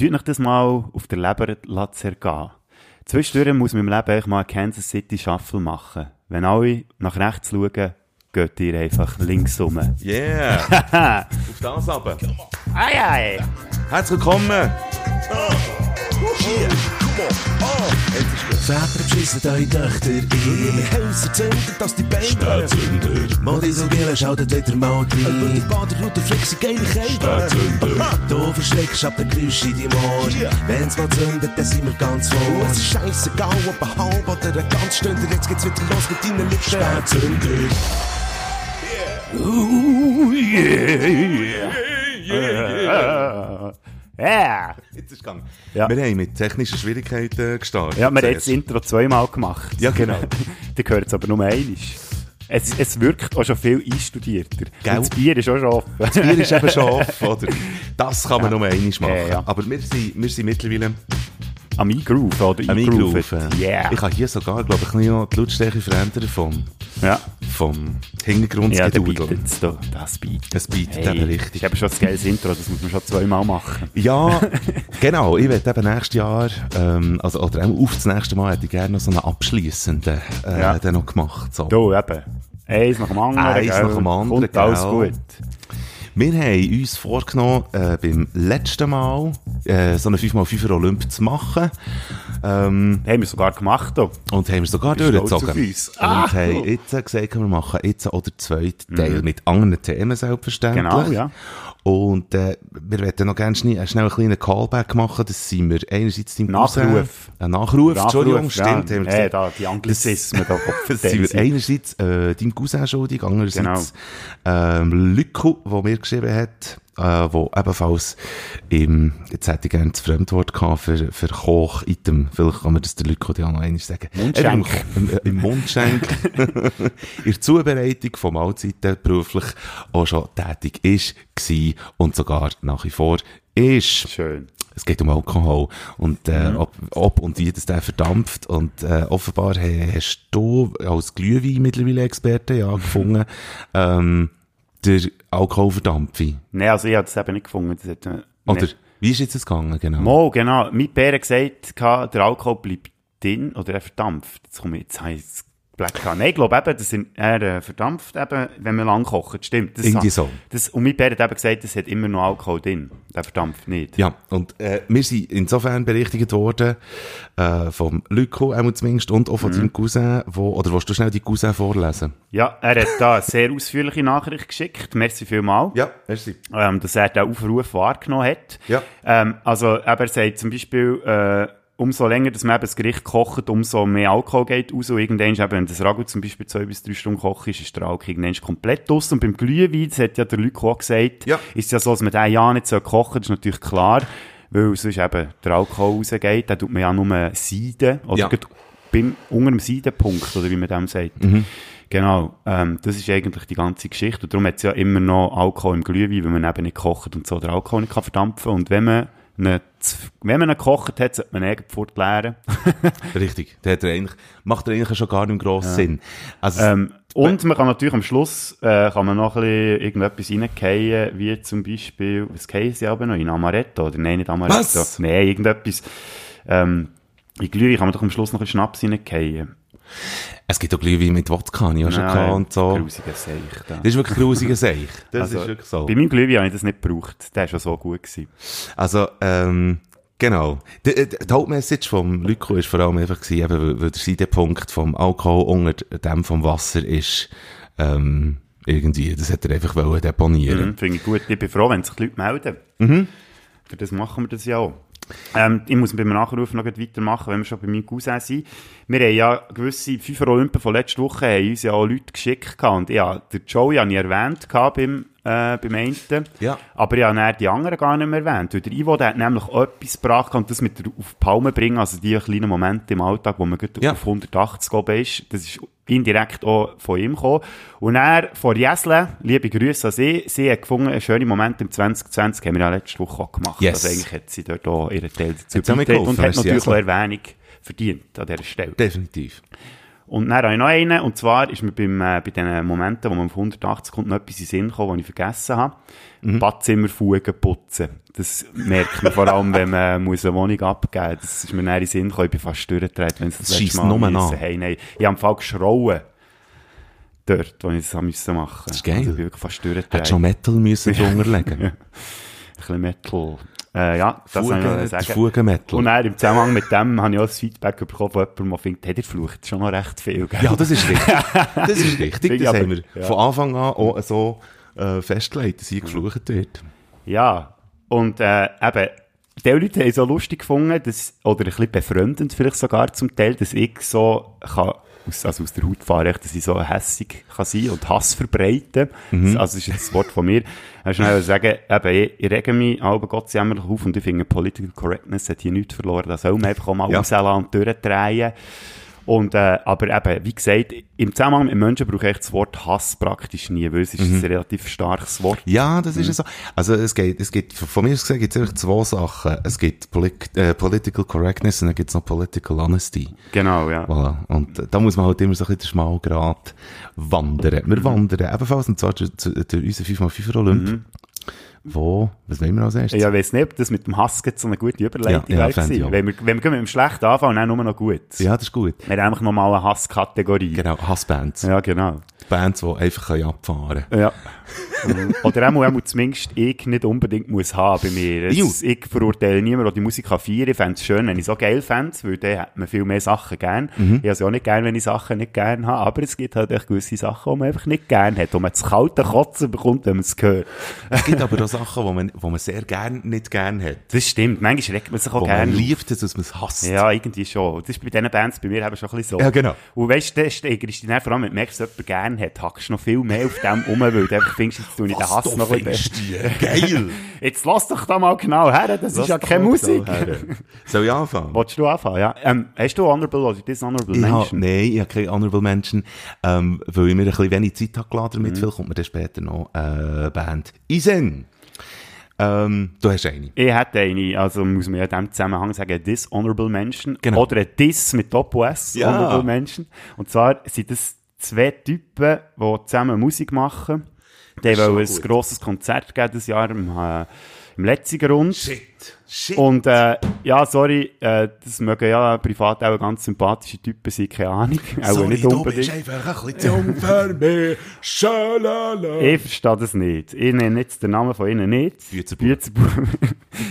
tut euch das mal auf der Leber zergehen. Zwischendurch muss man im Leben eigentlich mal einen Kansas City Shuffle machen. Wenn alle nach rechts schauen, geht ihr einfach links rum. Yeah! auf das aber. Ei, ei! Herzlich willkommen! Väter beschissen eure Töchter ein. Häuser zünden, dass die Beine Spätzünder. Modi so Gille schaltet wieder mal rein. Und die Baderroute flexen geile Kälte. Spätzünder. Du verschreckst ab der Geräusch in deinem Ohr. Wenn's mal zündet, dann sind wir ganz vor. Es ist scheissegal, ob ein halb oder ein ganz Stunde. Jetzt geht's wieder los mit deinen Lippen. Spätzünder. Ooh, yeah, yeah. Yeah. Jetzt ist gegangen. Ja. Wir haben mit technischen Schwierigkeiten gestartet. Ja, wir haben das Intro zweimal gemacht. Ja, genau. Die gehört es aber nur einmal. Es, es wirkt auch schon viel einstudierter. Gell? Und das Bier ist auch schon offen. Das Bier ist eben schon offen, oder? Das kann man nur einmal machen. Ja, ja. Aber wir sind, wir sind mittlerweile Am Eingrooven oder am. Eingrooven. Yeah. Ich kann hier sogar, glaube ich, noch die Lautstärke verändern vom, Ja. vom Ja, Hintergrundgedudel. bietet es da. Das bietet. Es bietet Hey, eben Das richtig. ist eben schon das geiles Intro, das muss man schon zweimal machen. Ja, genau. Ich werde eben nächstes Jahr, ähm, also, oder auch auf das nächste Mal hätte ich gerne noch so einen abschliessenden, äh, Ja. noch gemacht. So. Du, eben. Eins nach dem anderen. Eins nach dem anderen, Kommt alles gut. Wir haben uns vorgenommen, äh, beim letzten Mal, äh, so einen 5x5er Olymp zu machen. Ähm, Haben wir sogar gemacht. Da. und haben wir sogar durchgezogen. uns? Und Ah. haben jetzt gesagt, wir machen jetzt den zweiten Teil mit anderen Themen selbstverständlich. Genau, ja. Und äh, wir werden noch gerne schnell, schnell einen kleinen Callback machen. Das sind wir einerseits deinem Nachruf. Ein Nachruf, Entschuldigung, Nachruf, stimmt. Ja. haben wir gesagt. da, die Anglizismen da. Das sind wir einerseits äh, deinem Cousin schuldig, andererseits Genau. ähm, Lyko, der mir geschrieben hat, äh, wo ebenfalls im, jetzt hätte ich gerne das Fremdwort gehabt für, für Koch-Item. Vielleicht kann man das der Lyko ja noch einmal sagen. Mundschenk. Äh, Im, Mundschenk. in der Zubereitung von Mahlzeiten beruflich auch schon tätig ist, war und sogar nach wie vor ist. Schön. Es geht um Alkohol und äh, ob, ob und wie das der verdampft und äh, offenbar hast du als Glühwein mittlerweile Experte ja gefunden ähm, der Alkoholverdampfung Nein, also ich habe das eben nicht gefunden. Das hat, äh, oder nicht. wie ist jetzt das gegangen genau Mo, genau. Mein Bär hat gesagt, der Alkohol bleibt drin oder er verdampft. Jetzt komme ich, jetzt habe ich das Black. Nein, ich glaube eben, dass er äh, verdampft eben, wenn man lang kocht. Stimmt. Das Irgendwie so. Das, und mein Bär hat eben gesagt, es hat immer noch Alkohol drin. Der verdampft nicht. ja und äh, wir sind insofern berichtigt worden äh, vom Lyko einmal zumindest und auch von deinem Cousin wo, oder willst du schnell die Cousin vorlesen Ja, er hat da eine sehr ausführliche Nachricht geschickt. Merci vielmal. ja merci ähm, dass er den Aufruf wahrgenommen hat. Ja. Ähm, also, er sagt zum Beispiel, äh, umso länger, dass man eben das Gericht kocht, umso mehr Alkohol geht raus. Und irgendwann, eben, wenn das Ragu zum Beispiel zwei bis drei Stunden kocht, ist, ist der Alkohol irgendwann komplett aus. Und beim Glühwein, das hat ja der Lyko auch gesagt, Ja. ist es ja so, dass man den ja nicht so kochen. Das ist natürlich klar, weil sonst eben der Alkohol rausgeht. Dann tut man ja nur Seiden, oder Ja. beim, unter dem Seidenpunkt, oder wie man dem sagt. Genau, ähm, das ist eigentlich die ganze Geschichte. Und darum hat es ja immer noch Alkohol im Glühwein, wenn man eben nicht kocht und so der Alkohol nicht kann verdampfen Und wenn man wenn man ihn gekocht hat, sollte man ihn irgendwie leeren. richtig der hat er eigentlich, macht er eigentlich schon gar nicht grossen Sinn also ähm, und man kann natürlich am Schluss äh, kann man noch ein bisschen irgendetwas reingehen, wie zum Beispiel, was gehen sie aber noch, in Amaretto, oder nein, nicht Amaretto. Was? Nein, irgendetwas. Ähm, in Glühwein kann man doch am Schluss noch ein Schnaps reingehen. Es gibt auch Glühwein mit Wodka habe ich auch schon gehabt und so Grusiger Seich. Da. Das ist wirklich grusiger Seich. Das Also, ist wirklich so. Bei meinem Glühwein habe ich das nicht gebraucht. Der war schon so gut. Gewesen. Also, ähm, genau. Die, die, die Hauptmessage vom Lyko ist vor allem einfach gewesen, eben, weil- weil der Seidepunkt vom Alkohol unter dem vom Wasser ist, ähm, irgendwie, das hat er einfach wollen deponieren. Mhm, Finde ich gut. Ich bin froh, wenn sich die Leute melden. Mhm. Für das machen wir das ja auch. Ähm, ich muss beim Nachruf noch weitermachen, wenn wir schon bei meinem Cousin sind. Wir haben ja gewisse FIFA Olympen von letzter Woche haben uns ja auch Leute geschickt gehabt. Und ja, der Joey habe ich erwähnt gehabt beim, äh, beim einen. Ja. Aber ich habe die anderen gar nicht mehr erwähnt. Weil der Ivo, der hat nämlich etwas gebracht und das mit der auf die Palme bringen, also die kleinen Momente im Alltag, wo man Ja. auf 180 oben ist. Das ist indirekt auch von ihm gekommen. Und er, von Jesle, liebe Grüße an sie, sie hat gefunden, einen schönen Moment im 2020 haben wir ja letzte Woche auch gemacht. Yes. Also eigentlich hat sie dort auch ihren Teil dazu beigetragen und hat natürlich auch. Erwähnung verdient an dieser Stelle. Definitiv. Und dann habe ich noch einen, und zwar ist mir beim, äh, bei den Momenten, wo man auf 180 kommt, noch etwas in den Sinn gekommen, was ich vergessen habe. Mhm. Badzimmerfugen putzen. Das merkt man vor allem, wenn man muss eine Wohnung abgeben muss. Das ist mir dann in den Sinn gekommen, ich bin fast durchgedreht, wenn es das, Das letzte Mal nur an. Hey, nein. Ich habe im Fall geschrauen. Dort, wo ich müssen machen. Das ist geil. Also, ich bin fast durchgedreht. Hättest schon Metal müssen drunter legen. Ein bisschen Metal. Äh, ja, das Fugen, soll ich sagen. Fugenmetal. Und dann im Zusammenhang mit dem habe ich auch das Feedback bekommen von jemandem, der findet, hey, der flucht schon noch recht viel. Gell? Ja, das ist richtig. Das ist richtig. Das haben wir ja. von Anfang an auch so äh, festgelegt, dass hier geflucht wird. Ja, und äh, eben, die Leute haben so lustig gefunden, dass, oder ein bisschen befremdend vielleicht sogar zum Teil, dass ich so kann, aus, also aus der Haut fahre, dass ich so hässig kann sein und Hass verbreiten. Mhm. Also, das ist jetzt das Wort von mir. Ich schnell sagen, eben, ich, ich rege mich aber Gott sei Dank auf und ich finde, Political Correctness hat hier nichts verloren. Das soll man einfach auch mal Ja. rauslassen und durchdrehen. Und, äh, aber eben, wie gesagt, im Zusammenhang mit Menschen brauche ich das Wort Hass praktisch nie, weil es ist Mhm. ein relativ starkes Wort. Ja, das ist ja so. Also es geht, es gibt, von mir aus gesehen gibt es einfach zwei Sachen. Es gibt Polit äh, Political Correctness und dann gibt es noch Political Honesty. Genau, ja. Voilà. Und äh, da muss man halt immer so ein bisschen den Schmalgrad wandern. Wir wandern ebenfalls, und zwar durch, unseren 5x5 Olymp. Wo, was wollen wir als erstes? Ja, ich weiss nicht, ob das mit dem Hass jetzt so eine gute Überleitung Ja, ja, fände. Wenn wir, wenn wir mit dem Schlecht anfangen, dann nur noch gut. Ja, das ist gut. Wir haben einfach nochmal eine Hasskategorie. Genau, Hassbands. Ja, genau. Bands, die einfach können abfahren Ja. Mhm. Oder auch, auch zumindest ich nicht unbedingt muss haben bei mir. Es, ich verurteile niemanden, der die Musik kann feiern. Ich fände es schön, wenn ich so geil fände, weil dann hat man viel mehr Sachen gern. Mhm. Ich habe es auch nicht gern, wenn ich Sachen nicht gern habe, aber es gibt halt gewisse Sachen, die man einfach nicht gern hat, wo man das kalte Kotzen bekommt, wenn man es hört. Es gibt aber auch Sachen, die man, wo man sehr gern nicht gern hat. Das stimmt. Manchmal regt man sich auch Wo gerne man auf. liebt es, dass man es hasst. Ja, irgendwie schon. Das ist bei diesen Bands bei mir eben schon ein bisschen so. Ja, genau. Und weißt du, der steigerst dich dann vor allem, wenn du merkst, dass jemand gerne hat, hackst du noch viel mehr auf dem rum, weil du einfach findest, jetzt ich den Was Hass du noch die Geil! Jetzt lass doch da mal genau her, das ist ja keine Musik. Soll ich anfangen? Wolltest du anfangen, ja? Ähm, hast du Honorable oder Dishonorable Ich hab, Mention? nein, ich habe keine Honorable Menschen, ähm, weil ich mir ein bisschen wenig Zeit habe geladen damit. Vielleicht kommt mir dann später noch äh, Band Isen. Ähm, du hast eine. Ich hätte eine, also muss man ja in diesem Zusammenhang sagen, Dishonorable Mention. Genau. Oder ein Dis mit Doppel-S, Ja. Honorable Mention. Und zwar sind das zwei Typen, die zusammen Musik machen. Die wollen ein gut. grosses Konzert geben dieses Jahr im, äh, im Letzigrund. Shit. Shit. Und äh, ja, sorry, äh, das mögen ja privat auch ganz sympathische Typen sein, keine Ahnung. Auch nicht unbedingt. einfach ein bisschen jung für mich. Schalala. Ich verstehe das nicht. Ich nenne jetzt den Namen von ihnen nicht. Büezenbub.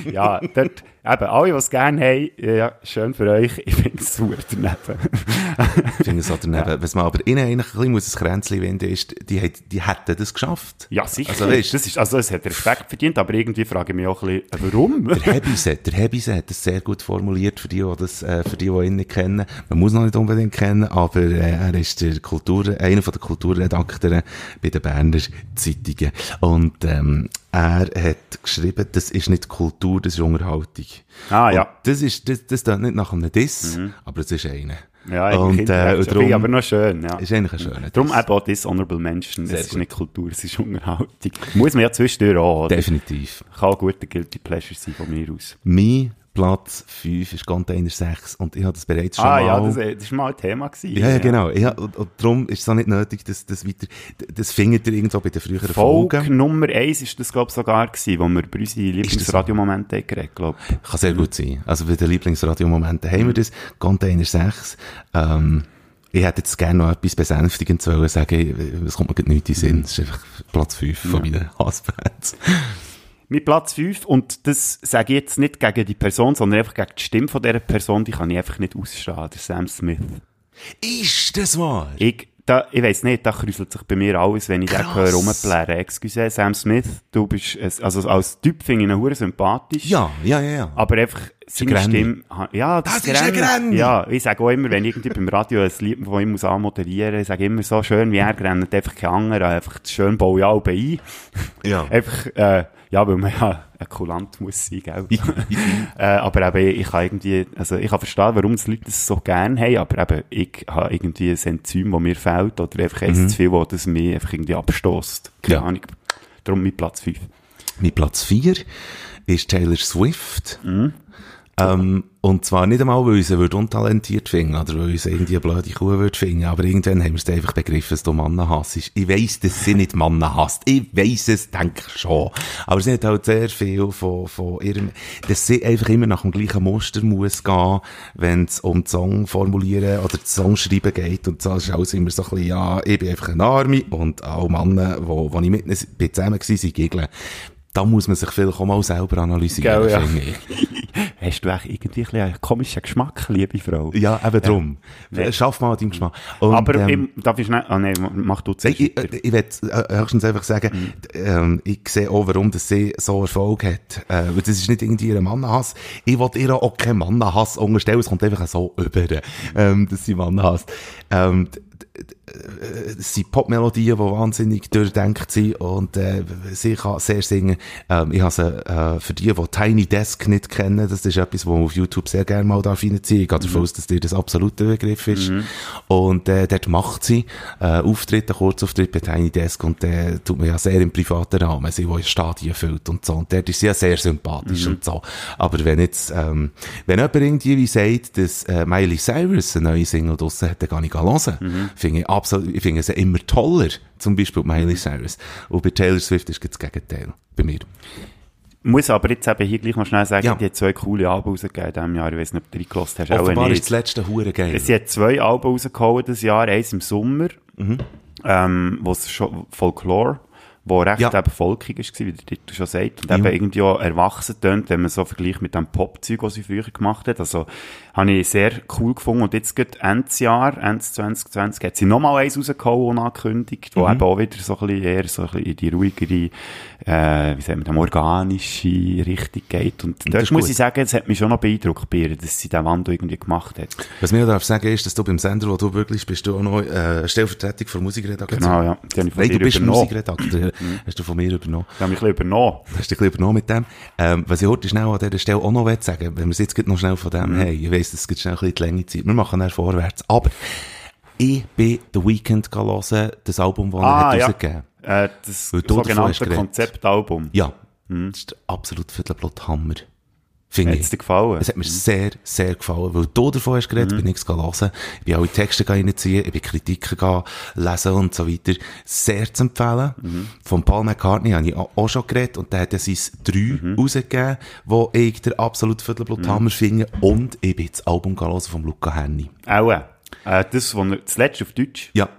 ja, dort, eben, alle, die es gerne haben, ja, schön für euch. Ich finde es super daneben. Ich finde es auch daneben. Was man aber innen eigentlich ein bisschen ein Kränzchen wenden ist, die, hat, die hätten das geschafft. ja, sicher. Also, weißt, das ist, also, es hat Respekt verdient, aber irgendwie frage ich mich auch ein bisschen, warum? Der Hebise, der Hebise hat das sehr gut formuliert für die, die das, äh, für die, die ihn nicht kennen. Man muss noch nicht unbedingt kennen, aber äh, er ist der Kultur, einer von der Kulturredakteure bei den Berner Zeitungen. Und ähm, er hat geschrieben, das ist nicht Kultur, das ist Unterhaltung. Ah, ja. Mhm. Und das ist, das, das nicht nach einem Diss, aber es ist einer. Ja, eigentlich und, äh, äh, und ich aber darum noch schön, ja. ist eigentlich ein schöner Darum eben auch Dishonorable Menschen. Es ist gut. nicht Kultur, es ist Unterhaltung. Muss man ja zwischendurch auch, oder? Definitiv. Kann auch guter Guilty Pleasure sein von mir aus. Mein Platz 5 ist Container 6 und ich habe das bereits schon Ah mal... ja, das, äh, das ist mal ein Thema gewesen. Ja, ja, genau. Ja, und, und darum ist es auch nicht nötig, dass das weiter, das findet ihr irgendwo bei den früheren Folge Folgen. Nummer eins ist das, glaube ich, sogar gewesen, wo wir über unsere Lieblingsradiomomente geredet, glaube Kann sehr gut sein. Also bei den Lieblingsradiomomenten haben wir das. Container 6. Ähm, ich hätte jetzt gerne noch etwas Besänftigendes wollen sagen. Es kommt mir nicht in den Sinn. Das ist einfach Platz 5 von meinen Hassbands. Mit Platz 5, und das sage ich jetzt nicht gegen die Person, sondern einfach gegen die Stimme von dieser Person, die kann ich einfach nicht ausstehen, der Sam Smith. Ist das wahr? Ich, da, ich weiss nicht, da kräuselt sich bei mir alles, wenn ich den Krass. höre rumplären. Excuse, Sam Smith, du bist, also als Typ finde ich ihn sympathisch. Ja, ja, ja, ja. Aber einfach seine Granny. Stimme, ja, Das ist ein Granny. Ja, ich sage auch immer, wenn ich irgendwie beim Radio ein Lied von ihm muss anmoderieren, ich sage immer so schön wie er rennt einfach kein anderer, einfach schön baue ich auch ein. Ja. Einfach, äh, ja, weil man ja ein Kulant muss sein, gell? äh, aber eben, ich kann irgendwie, also ich kann verstehen, warum die Leute das so gerne haben, aber eben, ich habe irgendwie ein Enzym, das mir fehlt, oder einfach eins zu viel, das mich einfach irgendwie abstoßt. Keine Ja. Ahnung. Darum mit Platz 5. Mein Platz 4 ist Taylor Swift. Mhm. Ähm, und zwar nicht einmal, weil ich sie untalentiert finden oder weil sie irgendwie eine blöde Kuh würde finden, aber irgendwann haben wir es einfach begriffen, dass du Männer hasst. Ich weiss, dass sie nicht Männer hasst. Ich weiss es, denke ich schon. Aber sie hat halt sehr viel von, von ihrem, dass sie einfach immer nach dem gleichen Muster muss gehen, wenn es um Song formulieren oder Song schreiben geht. Und so ist alles immer so ein bisschen, ja, ich bin einfach ein Army und auch Männer, wo, wo ich mit ihnen zusammen war, sind Gegner da muss man sich vielleicht auch mal selber analysieren, Gell, ja. ich. Hast du eigentlich irgendwie einen komischen Geschmack, liebe Frau? Ja, eben drum. Nee. Schaff mal an deinem Geschmack. Und, Aber ähm, ich, darf ich schnell, ah nee, mach du Nein, zuerst. ich, ich, ich will äh, höchstens einfach sagen, ähm, ich sehe auch, warum das sie so Erfolg hat. Äh, weil das ist nicht irgendwie ihr Mannenhass. Ich will ihr auch keinen Mannenhass unterstellen, es kommt einfach so über, ähm, dass sie Mannen hasst. Ähm, es sind Popmelodien, die wahnsinnig durchdenkt sind und äh, sie kann sehr singen. Ähm, ich habe sie, äh, für die, die Tiny Desk nicht kennen, das ist etwas, wo man auf YouTube sehr gerne mal darf reinziehen. Ich gehe davon aus, dass dir das absolute Begriff ist. Und äh, dort macht sie äh, Auftritte, Kurzauftritt bei Tiny Desk und äh, tut man ja sehr im privaten Rahmen, sie, wo in Stadien füllt und so. Und dort ist sie ja sehr sympathisch und so. Aber wenn jetzt, ähm, wenn jemand irgendwie wie sagt, dass äh, Miley Cyrus eine neue Single draussen hat, dann kann ich hören. Finde ich absolut, ich finde sie immer toller, zum Beispiel Miley Cyrus. Und bei Taylor Swift ist das Gegenteil. Bei mir. muss aber jetzt eben hier gleich noch schnell sagen, Ja. die hat zwei coole Alben rausgegeben in diesem Jahr. Ich weiß nicht, ob du reingelassen hast. Auch Offenbar nicht. ist das letzte Hure geil. Sie hat zwei Alben rausgehauen dieses Jahr. Eins im Sommer, ähm, wo es schon Folklore, wo recht Ja. eben folkig ist, wie der Titel schon sagt. Und Ja. eben irgendwie auch erwachsen tönt, wenn man so vergleicht mit dem Pop-Zeug, was sie früher gemacht hat. Also, habe ich sehr cool gefunden. Und jetzt geht Endsjahr, Ends 2020, hat sie nochmal eins rausgehauen, unangekündigt, wo eben auch wieder so ein bisschen eher so ein bisschen in die ruhigere, äh, wie sagt man, dem organische Richtung geht. Und das dort muss gut. ich sagen, es hat mich schon noch beeindruckt bei ihr, dass sie den Wandel irgendwie gemacht hat. Was mir darf sagen ist, dass du beim Sender, wo du wirklich bist, du auch noch äh, Stellvertretung für Musikredaktion. Genau, ja. Nein, du bist übernommen. Musikredakteur. Hast du von mir übernommen. Ich habe mich ein bisschen übernommen. Hast du ein bisschen übernommen mit dem. Ähm, was ich heute schnell an dieser Stelle auch noch sagen, wenn wir es jetzt noch schnell von dem, Mhm. hey, ich weiss, das gibt schnell ein bisschen die Zeit. Wir machen dann vorwärts. Aber ich bin The Weeknd hören, das Album, das er Ah, hat ja. rausgegeben. Äh, das sogenannte. Konzeptalbum. Ja. Mhm. Das ist absolut Viertelblut-Hammer. Finde Hat ich. es dir gefallen? Es hat mir sehr, sehr gefallen, weil du davon hast geredet, bin ich es hören. Ich bin alle Texte reinziehen, ich bin Kritiken lesen und so weiter. Sehr zu empfehlen. Von Paul McCartney habe ich auch schon geredet und der hat ja sein 3 rausgegeben, wo ich der absolut Viertelblut-Hammer finde. Und ich bin das Album hören von Luca Henny. Auch. Äh, das, was er zuletzt auf Deutsch. Ja.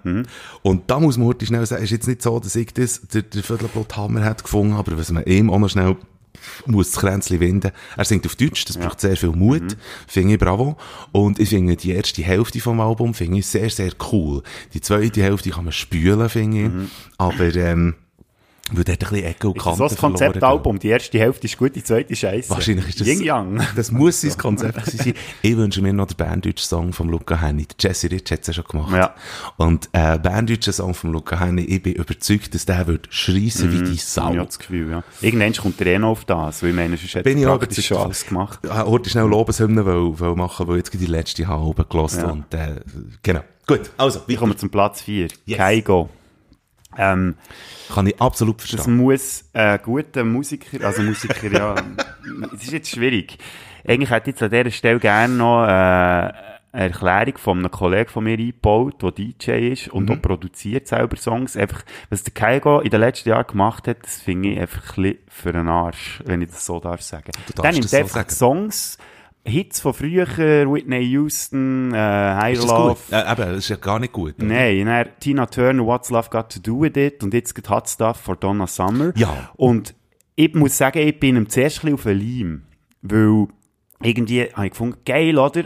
Und da muss man heute schnell sagen, es ist jetzt nicht so, dass ich das, der, der Viertelblut-Hammer hat gefunden, aber was man ihm auch noch schnell muss das Kränzchen winden. Er singt auf Deutsch, das braucht sehr viel Mut, finde ich bravo. Und ich finde die erste Hälfte vom Album finde ich sehr, sehr cool. Die zweite Hälfte kann man spülen, finde ich. Aber, ähm, weil dort ein bisschen Ecke und Ist das so Konzeptalbum? Die erste Hälfte ist gut, die zweite ist scheiße. Wahrscheinlich ist das, Yin Yang. das muss sein Konzept sein. Ich wünsche mir noch den berndeutschen Song von Luca Henny. Der Jesse Rich hat es ja schon gemacht. Ja. Und, äh, berndeutscher Song von Luca Henny, ich bin überzeugt, dass der wird schreissen wie die Sau. Ich habe das Gefühl, ja. Irgendwann kommt der eh noch auf das, weil ich meine, sonst hat Bin ich praktisch schon alles gemacht. Ich wollte schnell Lobeshymnen weil, weil machen, weil jetzt die letzte Halbe gelassen Ja. und, äh, genau. Gut, also, Ich komme zum Platz 4. Yes. Kaigo. Ähm, kann ich absolut Das verstehen. muss ein guter Musiker, also Musiker, ja, es ist jetzt schwierig. Eigentlich hätte ich jetzt an dieser Stelle gerne noch äh, eine Erklärung von einem Kollegen von mir eingebaut, der DJ ist und auch produziert selber Songs. Einfach, was der Kaigo in den letzten Jahren gemacht hat, das finde ich einfach ein bisschen für den Arsch, wenn ich das so darf sagen. Du Der darfst nimmt das so einfach sagen. Hits von früher, Whitney Houston, äh, High Ist das Love? Äh, eben, das ist ja gar nicht gut. oder? Nein, dann Tina Turner, What's Love Got to Do with It und jetzt geht Hot Stuff for Donna Summer. Ja. Und ich muss sagen, ich bin ihm zuerst ein auf den Leim, weil irgendwie habe ich gefunden, geil, oder?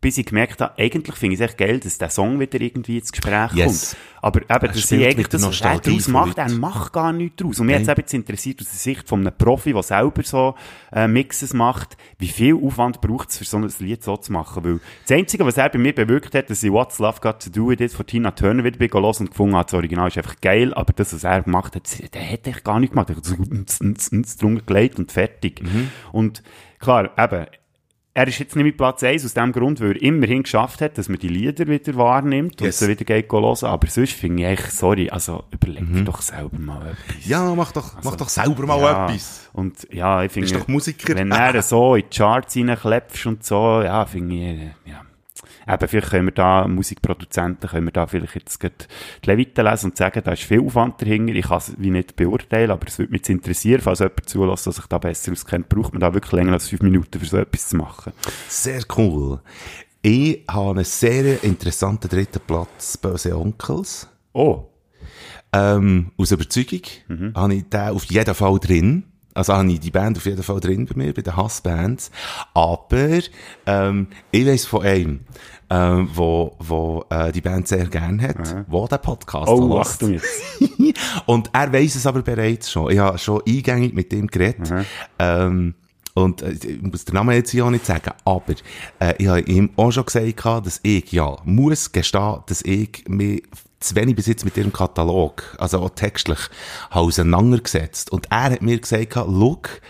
Bis ich gemerkt habe, eigentlich finde ich es echt geil, dass der Song wieder irgendwie ins Gespräch Yes. kommt. Aber eben, dass spielt sie eigentlich das, was er daraus macht, er macht gar nichts daraus. Und mich hat es eben interessiert, aus der Sicht von einem Profi, der selber so äh, Mixes macht, wie viel Aufwand braucht es, für so ein Lied so zu machen. Weil das Einzige, was er bei mir bewirkt hat, dass ich What's Love Got to Do With It von Tina Turner wieder bin hören und gefunden habe, das Original ist einfach geil, aber das, was er gemacht hat, der hätte ich gar nicht gemacht. Er hat so drunter gelegt und fertig. Und klar, eben, er ist jetzt nicht mit Platz 1 aus dem Grund, weil er immerhin geschafft hat, dass man die Lieder wieder wahrnimmt Yes. und sie wieder geht hören. Aber sonst finde ich eigentlich, sorry, also überleg dir doch selber mal etwas. Ja, mach doch, mach doch selber mal Also, Ja, etwas. Und ja, ich finde, Bist doch Musiker. wenn du so in die Charts reinklepfst und so, ja, finde ich, ja. Eben, vielleicht können wir da, Musikproduzenten, können wir da vielleicht jetzt die Leviten lesen und sagen, da ist viel Aufwand dahinter. Ich kann es wie nicht beurteilen, aber es würde mich jetzt interessieren, falls jemand zulässt, der sich da besser auskennt, braucht man da wirklich länger als fünf Minuten für so etwas zu machen. Sehr cool. Ich habe einen sehr interessanten dritten Platz, Böse Onkels. Oh, Ähm, aus Überzeugung habe ich den auf jeden Fall drin. Also habe ich die Band auf jeden Fall drin bei mir, bei den Hassbands. Aber ähm, ich weiss von einem, ähm, wo, wo äh, die Band sehr gern hat, wo der Podcast oh. Achtung jetzt. Und er weiss es aber bereits schon. Ich habe schon eingängig mit ihm geredet. Ähm, und äh, ich muss den Namen jetzt hier auch nicht sagen, aber äh, ich habe ihm auch schon gesagt, dass ich ja muss gestehen, dass ich mich zu wenig bis jetzt mit ihrem Katalog, also auch textlich, habe auseinandergesetzt. Und er hat mir gesagt, look,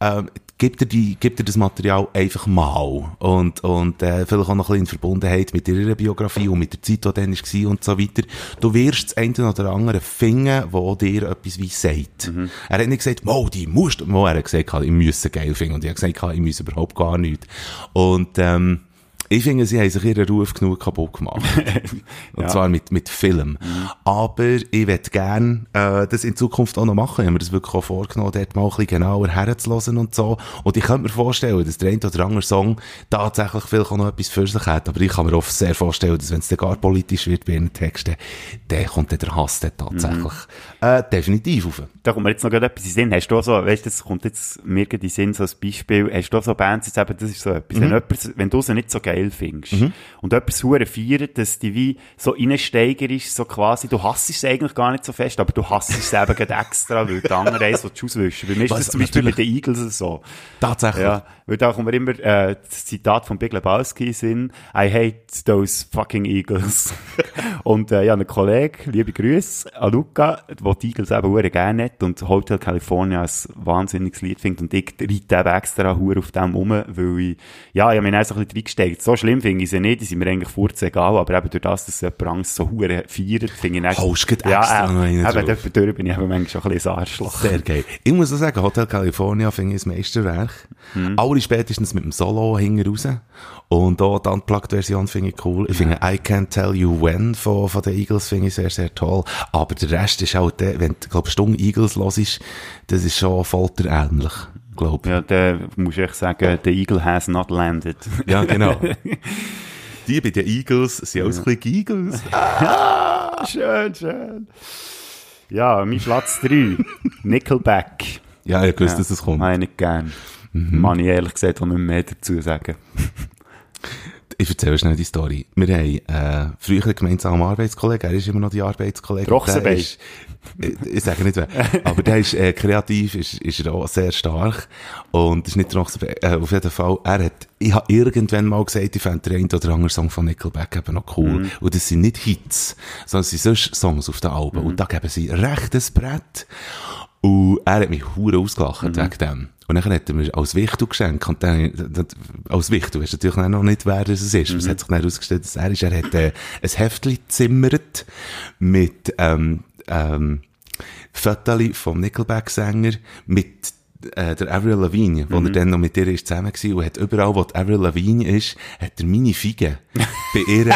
ähm, gib dir, die, gib dir das Material einfach mal. Und, und äh, vielleicht auch noch ein bisschen in Verbundenheit mit ihrer Biografie und mit der Zeit, die dann war und so weiter. Du wirst das eine oder andere finden, wo dir etwas wie sagt. Er hat nicht gesagt, Mo, die musst Mo, er hat gesagt, ich müsse geil finden. Und ich habe gesagt, ich müsse überhaupt gar nichts. Und, ähm, ich finde, sie haben sich ihren Ruf genug kaputt gemacht. Und Ja. zwar mit, mit Film. Aber ich würde gern äh, das in Zukunft auch noch machen. Ich habe mir das wirklich auch vorgenommen, dort mal ein bisschen genauer herzulassen und so. Und ich könnte mir vorstellen, dass der eine oder andere Song tatsächlich vielleicht auch noch etwas für sich hat. Aber ich kann mir auch sehr vorstellen, dass wenn es dann gar politisch wird bei ihren Texten, dann kommt dann der Hass dann tatsächlich äh, definitiv auf. Da kommt mir jetzt noch gerade etwas in den Sinn. Hast du so, weißt du, das kommt jetzt mir in den Sinn, so als Beispiel, hast du so Bands, jetzt eben, das ist so etwas, wenn, jemand, wenn du sie nicht so geil findest und jemand hure feiert, dass die wie so reinsteiger ist, so quasi, du hasst es eigentlich gar nicht so fest, aber du hasst es eben gerade extra, weil die anderen eins willst du auswischen. Bei mir ist Was, das zum Beispiel natürlich. mit den Eagles so. Tatsächlich. Ja, weil da kommt mir immer äh, das Zitat von Big Lebowski Sinn, I hate those fucking Eagles. und äh, ja, ein Kollege, liebe Grüße an Luca, der die Eagles eben hure gerne hat und Hotel California ein wahnsinniges Lied findet und ich reite eben extra hure auf dem um, weil ich, ja, ich habe mich dann so ein bisschen reingesteckt. So schlimm finde ich sie nicht, die sind mir eigentlich furz egal, aber eben durch das, dass jemand Angst so hure feiert, finde ich dann... Haust du ja, extra noch einen äh, drauf. eben, dort durch bin ich eben manchmal schon ein bisschen ein Arschloch. Sehr geil. Ich muss auch sagen, Hotel California finde ich ein Meisterwerk. Mhm. Alle spätestens mit dem Solo hinten raus. Und auch die Unplugged-Version finde ich cool. Ich finde I Can't Tell You When von, von den Eagles finde ich sehr, sehr toll. Aber der Rest ist halt, der, wenn du, glaub, Stunde Eagles los ist, das ist schon folterähnlich, glaube ich. Ja, da muss ich sagen, the Eagle has not landed. Ja, genau. Die bei den Eagles sind alles ein bisschen Eagles. schön, schön. Ja, mein Platz 3. Nickelback. Ja, ich wusste, dass es kommt. Habe ich nicht gern. Mhm. Man ich ehrlich gesagt auch nicht mehr dazu sagen. Ich erzähle schnell die Story. Wir haben äh, früher einen gemeinsamen Arbeitskollegen, er ist immer noch die Arbeitskollege. Ich, ich sage nicht wer, aber der ist äh, kreativ, ist, ist er auch sehr stark und ist nicht Trochsenbein. Äh, auf jeden Fall, er hat, ich habe irgendwann mal gesagt, ich fände den einen oder anderen Song von Nickelback eben noch cool. Und das sind nicht Hits, sondern es sind sonst Songs auf den Alben. Und da geben sie rechtes Brett. Und er hat mich hure ausgelacht wegen dem. Und dann hat er mir als Wichtel geschenkt. Und dann, als Wichtel weisst du natürlich noch nicht, wer das ist. Es hat sich dann herausgestellt, dass er ist. Er hat äh, ein Heftchen gezimmert mit ähm, ähm, Fotos vom Nickelback-Sänger mit äh, der Avril Lavigne, wo er dann noch mit ihr ist zusammen war und hat überall, wo Avril Lavigne ist, hat er meine Fiege bei ihr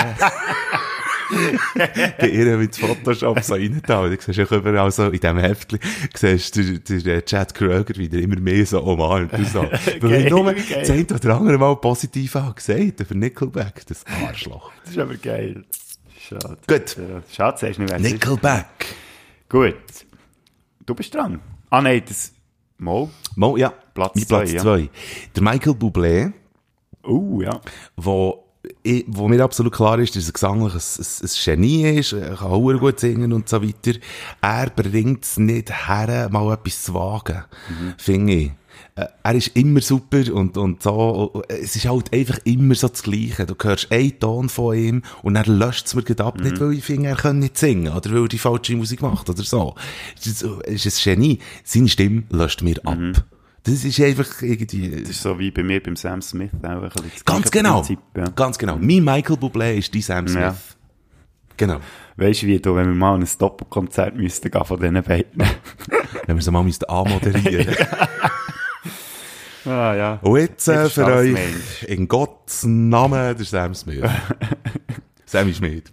bei ihr mit Photoshop so reingetan. Und du siehst auch überall so in diesem Heftchen, siehst du der, der Chad Kroger wieder immer mehr so umarmt und so. Weil ich nur geil. das eine oder andere Mal positiv habe gesagt über Nickelback, das Arschloch. Das ist aber geil. Schade. Gut. Ja, Schade, sagst du nicht, wer ist. Nickelback. Gut. Du bist dran. Ah, nein, das... Mo? Mo, ja, Platz mein Platz zwei, ja. zwei. Der Michael Bublé, Uh, ja. wo, ich, wo mir absolut klar ist, dass er gesanglich ein, ein, ein Genie ist, er kann auch gut singen und so weiter. Er bringt es nicht her, mal etwas zu wagen, finde ich. Äh, Er ist immer super und, und so. Es ist halt einfach immer so das Gleiche. Du hörst einen Ton von ihm und er löscht es mir gerade ab. Nicht, weil ich finde, er kann nicht singen oder weil er die falsche Musik macht oder so. Es ist, es ist ein Genie. Seine Stimme löscht mir ab. Das ist einfach irgendwie... Das ist so wie bei mir beim Sam Smith auch ein bisschen Ganz genau. Prinzip, ja. Ganz genau. Mein Michael Bublé ist die Sam Smith. Ja. Genau. Weißt du, wie du, wenn wir mal ein Doppelkonzert müssten gehen von diesen beiden? Wenn wir sie mal müssten anmoderieren ah, ja. Und jetzt äh, für euch Mensch. in Gottes Namen der Sam Smith. Sammy Schmidt.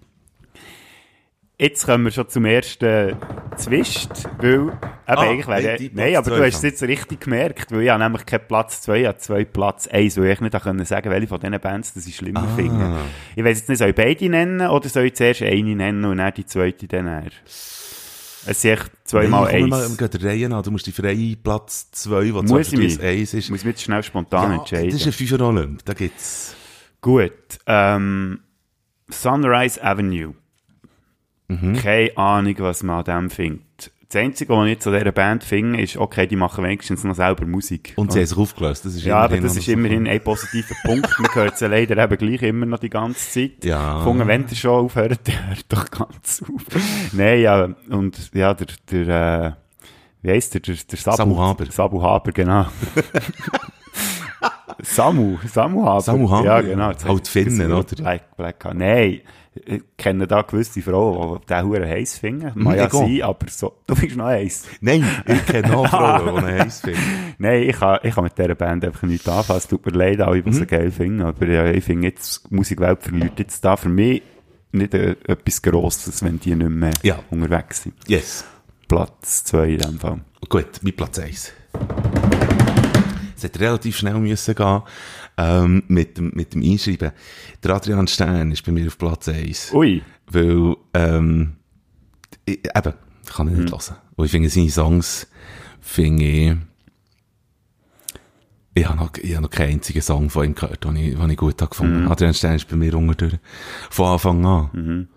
Jetzt kommen wir schon zum ersten Zwist, weil, eben eigentlich wäre, die nein, aber du hast es jetzt richtig gemerkt, weil ich habe nämlich keinen Platz 2, ich habe zwei Platz 1, weil ich nicht können sagen, welche von diesen Bands das ich schlimmer Ah. finde. Ich weiss jetzt nicht, soll ich beide nennen, oder soll ich zuerst eine nennen und dann die zweite dann eher? Es sind echt zweimal eins. mal der Reihe an. Du musst die freie Platz 2, was Muss ich mich? eins ist. Ich muss mich jetzt schnell spontan Ja, entscheiden. das ist ein Fünfer Olymp. Da gibt's... Gut, ähm, Sunrise Avenue. Mhm. Keine Ahnung, was man an dem findet. Das Einzige, was ich jetzt an dieser Band finde, ist, okay, die machen wenigstens noch selber Musik. Und sie haben sich aufgelöst. Das ist ja, aber das ist immerhin ein positiver Punkt. Man hört sie leider eben gleich immer noch die ganze Zeit. Ja. Gefunden, wenn ihr schon aufhört, dann hört doch ganz auf. Nein, ja, und ja, der, der, äh, wie heisst der, der, der Sabu, Samu Haber. Sabu Haber, genau. Samu, Samu Haber. Samu Haber, Ja, genau. Halt Finnen, oder? Black, Black. Nein. Ich kenne da gewisse Frauen, die den Huren heiß finden. Mag ja sein, aber so, du bist noch heiß. Nein, ich kenne noch Frauen, die einen heiß finden. Nein, ich kann, ich kann mit dieser Band einfach nichts anfangen. Es tut mir leid, alle, die Mhm. sie geil finden. Aber ja, ich finde jetzt, die Musikwelt verliert jetzt da für mich nicht äh, etwas Grosses, wenn die nicht mehr Ja. unterwegs sind. Yes. Platz 2 in dem Fall. Gut, mit Platz 1. Es hat relativ schnell müssen gehen, ähm, mit dem, mit dem Einschreiben. Der Adrian Stern ist bei mir auf Platz 1. Ui. Weil, ähm, ich, eben, kann ich Mhm. nicht hören. Und ich finde seine Songs, finde ich, ich habe noch, ich habe noch keinen einzigen Song von ihm gehört, den ich, den ich gut habe gefunden. Mhm. Adrian Stern ist bei mir unter von Anfang an.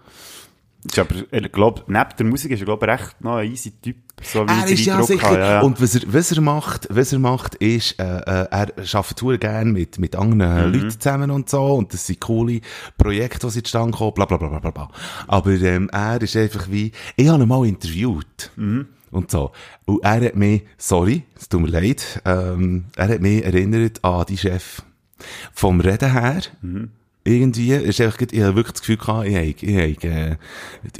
Ist aber, ich glaub, neben der Musik ist er, glaube ich, recht noch ein easy Typ. So wie Er ist ja sicher. ja. Und was er, was er macht, was er macht, ist, äh, äh, er arbeitet gerne mit, mit anderen Mhm. Leuten zusammen und so. Und das sind coole Projekte, die zustande kommen, bla, bla, bla, bla, bla. Aber, ähm, er ist einfach wie, ich habe ihn mal interviewt. Mhm. Und so. Und er hat mich, sorry, es tut mir leid, ähm, er hat mich erinnert an die Chef. Vom Reden her, Mhm. Irgendwie, ist einfach, ich habe wirklich das Gefühl gehabt, ich habe, ich habe, äh,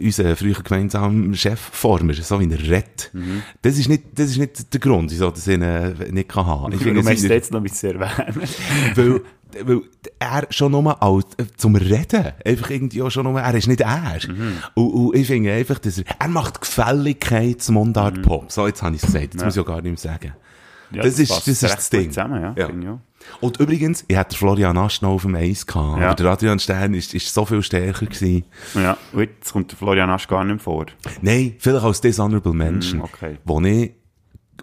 unseren früher gemeinsamen Chef vor mir, so wie er redet. Mhm. Das ist nicht, das ist nicht der Grund, wieso das ich ihn äh, nicht kann haben. Ich du finde, möchtest seine- jetzt noch etwas erwähnen. weil, weil er schon nur als, äh, zum Reden, einfach irgendwie auch schon nur, er ist nicht er. Mhm. Und, und ich finde einfach, dass er, er macht Gefälligkeitsmundart-Pop. So, jetzt habe ich es gesagt, jetzt muss ich auch gar nicht mehr sagen. Mhm. Ja, das, ist, passt das ist das Ding. Zusammen, ja. Ja. Und übrigens, ich hatte Florian Asch noch auf dem Eis gehabt, Ja. aber der Adrian Stern ist, ist so viel stärker gewesen. Ja, und jetzt kommt der Florian Asch gar nicht mehr vor. Nein, vielleicht als Dishonorable Mention, Mm, okay. wo ich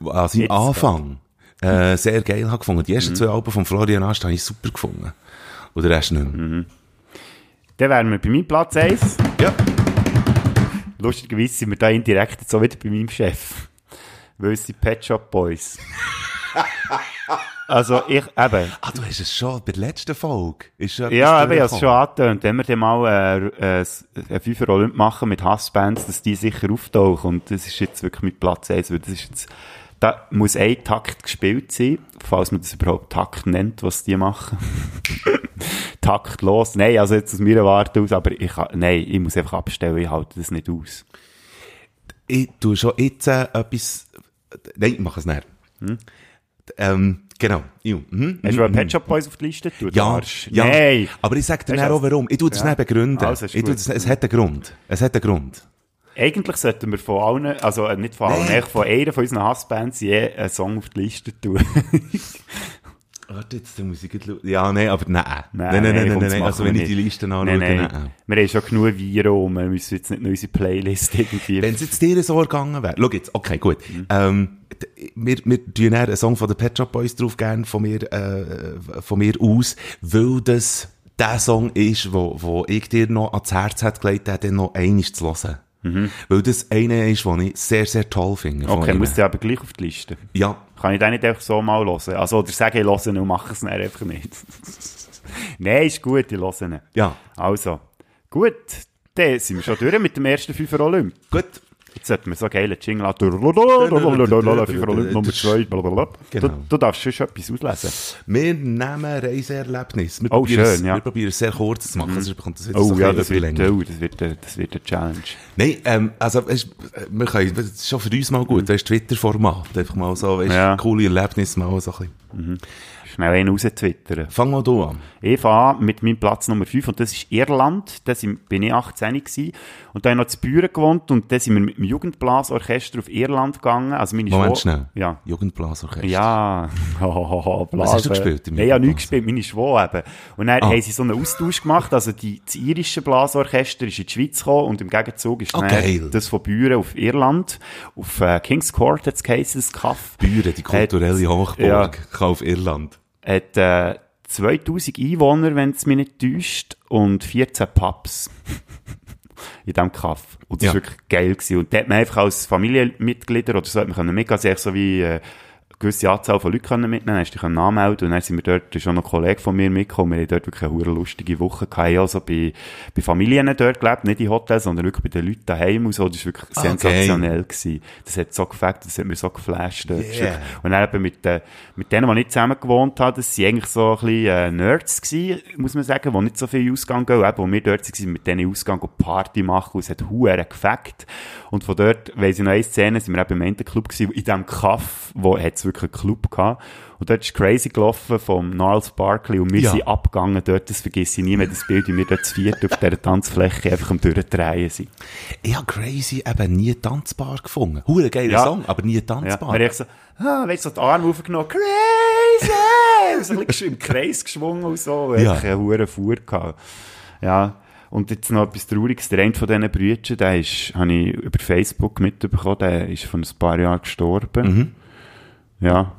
an seinem Jetzt Anfang äh, sehr geil habe gefunden. Die ersten Mm. zwei Alben von Florian Asch habe ich super gefunden. Und der Rest nicht mehr. Mm. Dann wären wir bei meinem Platz 1. Ja. Lustigerweise sind wir da indirekt jetzt auch wieder bei meinem Chef. Weil es sind Pet Shop Boys. also ich, eben, Ah, du hast es schon bei der letzten Folge. Ist ja, eben, ich habe es schon angetönt. Wenn wir dann mal äh, äh, einen Fünfer Olymp machen mit Hassbands, dass die sicher auftauchen. Und das ist jetzt wirklich mit Platz 1, weil das ist jetzt, da muss ein Takt gespielt sein, falls man das überhaupt Takt nennt, was die machen. Taktlos. Nein, also jetzt aus meiner Warte aus, aber ich, nein, ich muss einfach abstellen, ich halte das nicht aus. Ich tue schon jetzt äh, etwas... Nein, ich mache es nicht. Ähm, genau. Ju. Mhm. Hast du einen Pet Shop Boys auf die Liste? Du Ja, ja. Nein! Aber ich sage dir auch warum. Ich tue das Ja. nicht begründen. Also, ich tue das, es hat einen Grund. Es hat einen Grund. Eigentlich sollten wir von allen, also äh, nicht von allen, eigentlich von einer von unseren Hassbands je einen Song auf die Liste tun. Warte, jetzt muss ich schauen. Ja, nein, aber nein. Nein, Nein, nein, nein, nein, nein, nein, Also wenn ich die. Liste anschaue, nein, nein. nein. Wir haben schon genug Viren um, wir müssen jetzt nicht noch unsere Playlist irgendwie... Wenn es jetzt dir so gegangen wäre, schau jetzt, okay, gut. Mhm. Ähm, wir, wir tun einen Song von den Pet Shop Boys drauf gern von mir, äh, von mir aus, weil das der Song ist, wo, wo ich dir noch ans Herz hat gelegt, den noch einiges zu hören. Weil das eine ist, den ich sehr, sehr toll finde. Mhm. okay, muss der aber gleich auf die Liste. Ja, Kann ich den nicht einfach so mal hören? Also, oder sage ich höre und mache es dann einfach nicht. nein, ist gut, ich höre ihn. ja. Also, gut, dann sind wir schon durch mit dem ersten Fünfer Olymp. Gut. Jetzt sollten wir so geile Jingle haben. Nummer zwei. blablabla. Du, Genau. du darfst schon etwas auslesen. Wir nehmen Reiseerlebnis. Wir Oh, probieren es- schön, ja. Wir probieren es sehr kurz zu machen, sonst bekommt das wieder Oh so ja, das wird, länger. oh, das, wird, äh, das wird eine Challenge. Nein, ähm, also, weißt, wir können, das ist schon für uns mal gut, weißt, Twitter-Format, einfach mal so, weißt, Ja. coole Erlebnisse mal so ein bisschen. Schnell einen raustwittern. Fang mal du an. Ich fange an mit meinem Platz Nummer 5 und das ist Irland. Da bin ich 18 gewesen. Und da habe ich noch zu Büren gewohnt und da sind wir mit dem Jugendblasorchester auf Irland gegangen. Also meine Moment Schwo- schnell. Ja. Jugendblasorchester. Ja, Was hast du gespielt im ich habe nichts gespielt, meine Schwo eben. Und dann Ah. haben sie so einen Austausch gemacht, also die, das irische Blasorchester ist in die Schweiz gekommen und im Gegenzug ist Ah, dann geil. das von Büren auf Irland, auf äh, King's Court hat es geheißen, das Kaff. Büren, die kulturelle Hochburg, ja. auf Irland. Hat äh, 2000 Einwohner, wenn es mich nicht täuscht, und 14 Pubs in diesem Kaff. Und das Ja. war wirklich geil. Gewesen. Und da hat man einfach als Familienmitglieder oder so, hat man können also echt so wie äh, gewisse Anzahl von Leuten mitnehmen, hast dich anmelden und dann sind wir dort, da ist auch noch ein Kollege von mir mitgekommen, wir haben dort wirklich eine lustige Woche gehabt, also bei, bei Familien dort gelebt, nicht in Hotels, sondern wirklich bei den Leuten daheim und so, das war wirklich Ah, sensationell gewesen. Das hat so gefällt, das hat mir so geflasht. dort. Yeah. und dann eben mit, den mit denen, die nicht zusammen gewohnt haben, das sind eigentlich so ein bisschen äh, Nerds gewesen, muss man sagen, die nicht so viel Ausgang gehen. Eben, wo wir dort waren, mit denen Ausgang gehen, Party machen und es hat Huren gefackt. Und von dort, weiss ich noch eine Szene, sind wir eben im Entenclub gewesen, in diesem Kaff, wo hat wirklich einen Club gehabt. Und dort ist crazy gelaufen vom Gnarls Barkley und wir Ja. sind abgegangen dort, das vergesse ich nie mehr, das Bild, wie wir dort zu viert auf dieser Tanzfläche einfach am Durchdrehen sind. Ich habe Crazy eben nie tanzbar gefunden. Hure geiler Ja. Song, aber nie Ja, tanzbar. wir haben so, ah, weißt du, so die Arme aufgenommen, crazy! so ein bisschen im Kreis geschwungen und so. Ja. Ja. Eine hohe Fuhr gehabt. Ja. Und jetzt noch etwas Trauriges. Der eine von diesen Brüdern, der ist, habe ich über Facebook mitbekommen, der ist vor ein paar Jahren gestorben. Ja.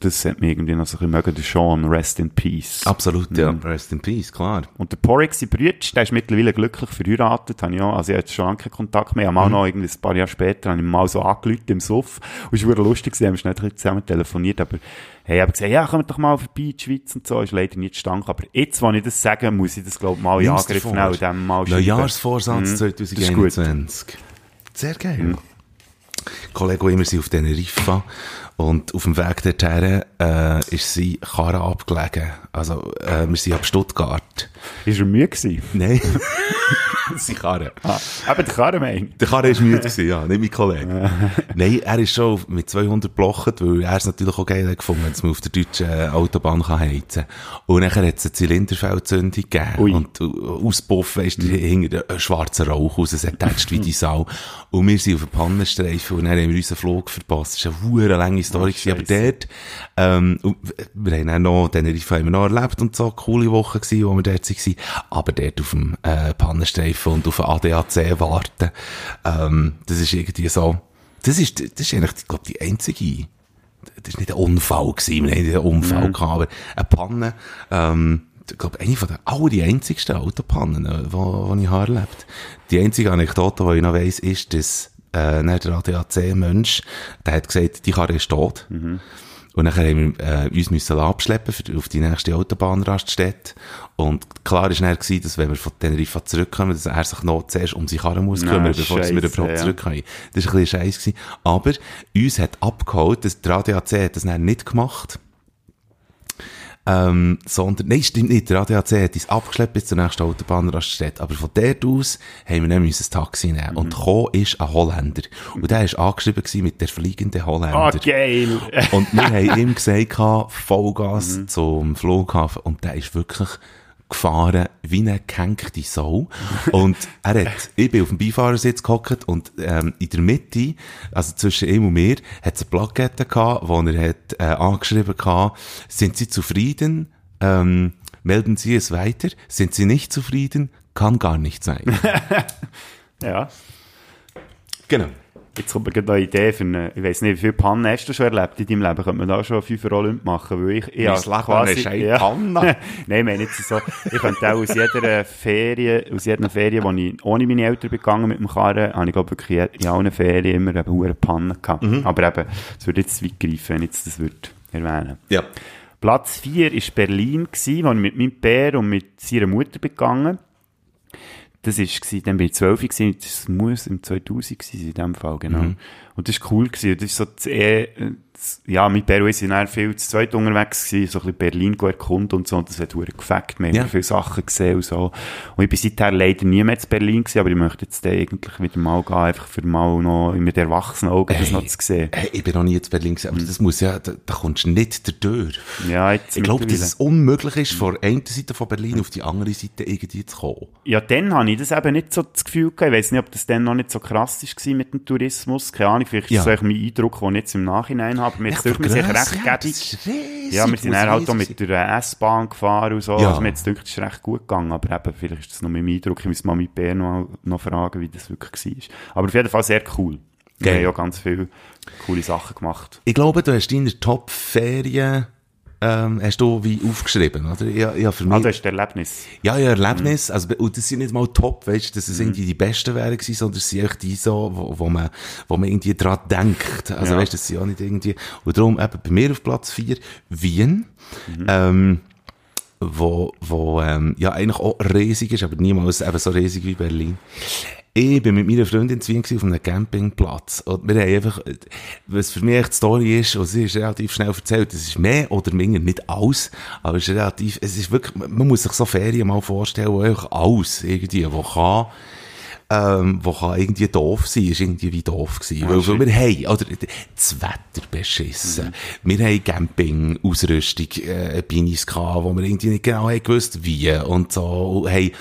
Das hat mich irgendwie noch so ein bisschen Sean, Rest in Peace. Absolut, ja. Rest in Peace, klar. Und der Porix, sein Bruder, der ist mittlerweile glücklich verheiratet, habe ich auch, also ich jetzt schon lange keinen Kontakt mehr, ich habe mal noch irgendwie ein paar Jahre später, habe ich mal so angerufen im Suff, und es war lustig, gewesen, haben schnell zusammen telefoniert, aber, hey, ich habe gesagt, ja, kommt doch mal vorbei in die Schweiz und so, ist leider nicht zustande, aber jetzt, wenn ich das sage, muss ich das, glaube ich, mal in Angriff nehmen und dem mal schreiben. Neujahrsvorsatz Mhm. 2021. Sehr geil. Kollege wir sind auf Teneriffa und auf dem Weg dorthin äh, ist sie Karre abgelegen. Also äh, wir sind ab Stuttgart. Ist er müde gewesen? Nein. sie Karre. Ah, eben der Karremein. Der Karre war müde, gewesen, ja, nicht mein Kollege. Nein, er ist schon mit 200 blochert, weil er es natürlich auch geil hat gefunden, dass man auf der deutschen äh, Autobahn kann heizen kann. Und nachher hat es eine Zylinderfeldzündung gegeben. Ui. Und äh, auspuffen ist mhm. hinter ein schwarzer Rauch raus, es hat tätscht wie die Sau. Und wir sind auf einem Pannenstreifen und dann haben wir unseren Flug verpasst. Das war eine lange Story, gewesen, aber dort, ähm, wir haben dann noch, Tenerife haben wir noch erlebt und so, coole Woche gewesen, wo wir dort waren. Aber dort auf dem, äh, Pannenstreifen und auf ADAC warten, ähm, das ist irgendwie so, das ist, das ist eigentlich, ich glaube, die einzige, das ist nicht ein Unfall gewesen, wir haben nicht einen Unfall gehabt, aber eine Panne, ähm, ich glaube, eine von der, einzigsten Autopannen, äh, wo, wo ich habe erlebt. Die einzige Anekdote, die ich noch weiss, ist, dass, äh, der ADAC-Mensch, der hat gesagt, die Karre ist tot. Und dann haben wir äh, uns müssen abschleppen für, auf die nächste Autobahnraststätte. Und klar ist dann gewesen, dass wenn wir von Teneriffa zurückkommen, dass er sich noch zuerst um seine Karre muss kümmern, bevor wir überhaupt ja. zurückkommen. Das war ein bisschen scheiße. Aber uns hat abgeholt, dass der ADAC hat das dann nicht gemacht. Ähm, sondern, nein, stimmt nicht, der ADAC hat uns abgeschleppt bis zur nächsten Autobahnraststätte. Aber von dort aus haben wir müssen ein Taxi nehmen. Mhm. Und gekommen ist ein Holländer. Und der war angeschrieben mit der fliegende Holländer. Ah, geil! Und wir haben ihm gesagt, Vollgas zum Flughafen. Und der ist wirklich gefahren wie eine gehenkte Sau. Und er hat, ich bin auf dem Beifahrersitz gehockt und ähm, in der Mitte, also zwischen ihm und mir, hat es eine Plakette gehabt, wo er hat äh, angeschrieben gehabt, sind Sie zufrieden? Ähm, melden Sie es weiter. Sind Sie nicht zufrieden? Kann gar nicht sein. ja. genau. Jetzt kommt mir gerade eine Idee für eine, ich weiss nicht, wie viele Pannen hast du schon erlebt in deinem Leben? Könnte man da schon fünf Olymp machen? Weil ich, ich habe Leben ist eine Panne. Nein, ich meine jetzt so, ich könnte auch aus jeder Ferien, aus jeder Ferien, wo ich ohne meine Eltern bin gegangen mit dem Karren, habe ich glaube wirklich in allen Ferien immer eine hohe Panne gehabt. Mhm. Aber eben, es würde jetzt weit greifen, wenn ich jetzt das würde erwähnen. Ja. Platz 4 war Berlin, gewesen, wo ich mit meinem Bär und mit seiner Mutter bin Das war, dann bin ich 12 gewesen, das muss im 2000 gewesen sein, in dem Fall, genau. Mhm. Und das war cool gewesen. Das ist so das, das, ja, mit Peru sind dann viel zu zweit unterwegs gewesen, so ein bisschen Berlin erkunden und so, und das hat verdammt gefackt. Wir haben Ja. viele Sachen gesehen und so. Und ich bin seither leider nie mehr zu Berlin gewesen, aber ich möchte jetzt eigentlich wieder mal gehen, einfach für mal noch mit erwachsenen Augen das Hey. noch zu sehen. Hey, ich bin noch nie in Berlin gewesen, aber das muss ja, da, da kommst du nicht durch. Ja, jetzt Ich glaube, dass es unmöglich ist, von der einen Seite von Berlin auf die andere Seite irgendwie zu kommen. Ja, dann habe ich das eben nicht so das Gefühl gehabt. Ich weiss nicht, ob das dann noch nicht so krass war mit dem Tourismus. Keine Ahnung, vielleicht Ja. ist das mein Eindruck, den ich jetzt im Nachhinein habe. Mir Ja, ist es mir sicher recht ja, gäbig. Ja, wir sind dann halt auch mit der S-Bahn gefahren und so. Ja. Also mir jetzt es ist recht gut gegangen, aber eben, vielleicht ist das noch mein Eindruck. Ich muss mal mit Bär noch, noch fragen, wie das wirklich war. Aber auf jeden Fall sehr cool. Wir Geil. haben ja ganz viele coole Sachen gemacht. Ich glaube, du hast deine Top-Ferien, ähm, hast du wie aufgeschrieben, oder? Ja, ja, für mich. Also, das ist Erlebnis. Ja, ja, Erlebnis. Also, und das sind nicht mal top, weißt du, dass Mhm. es irgendwie die besten wären gewesen, sondern es sind echt die so, wo, wo man, wo man irgendwie dran denkt. Also, Ja. weißt du, das sind ja nicht irgendwie, und darum eben bei mir auf Platz 4, Wien, Mhm. ähm, wo, wo, ähm, ja, eigentlich auch riesig ist, aber niemals eben so riesig wie Berlin. Ich bin mit meiner Freundin zu Wien auf einem Campingplatz. Und wir haben einfach, was für mich echt die Story ist, und sie ist relativ schnell erzählt, es ist mehr oder minder nicht alles, aber es ist relativ, es ist wirklich, man muss sich so Ferien mal vorstellen, wo einfach alles irgendwie, wo kann, ähm, wo kann irgendwie doof sein, ist irgendwie wie doof gewesen. weil, weil wir haben, oder, das Wetter beschissen. Wir haben Camping-Ausrüstung, äh, Binis gehabt, wo wir irgendwie nicht genau haben gewusst, wie, und so, und haben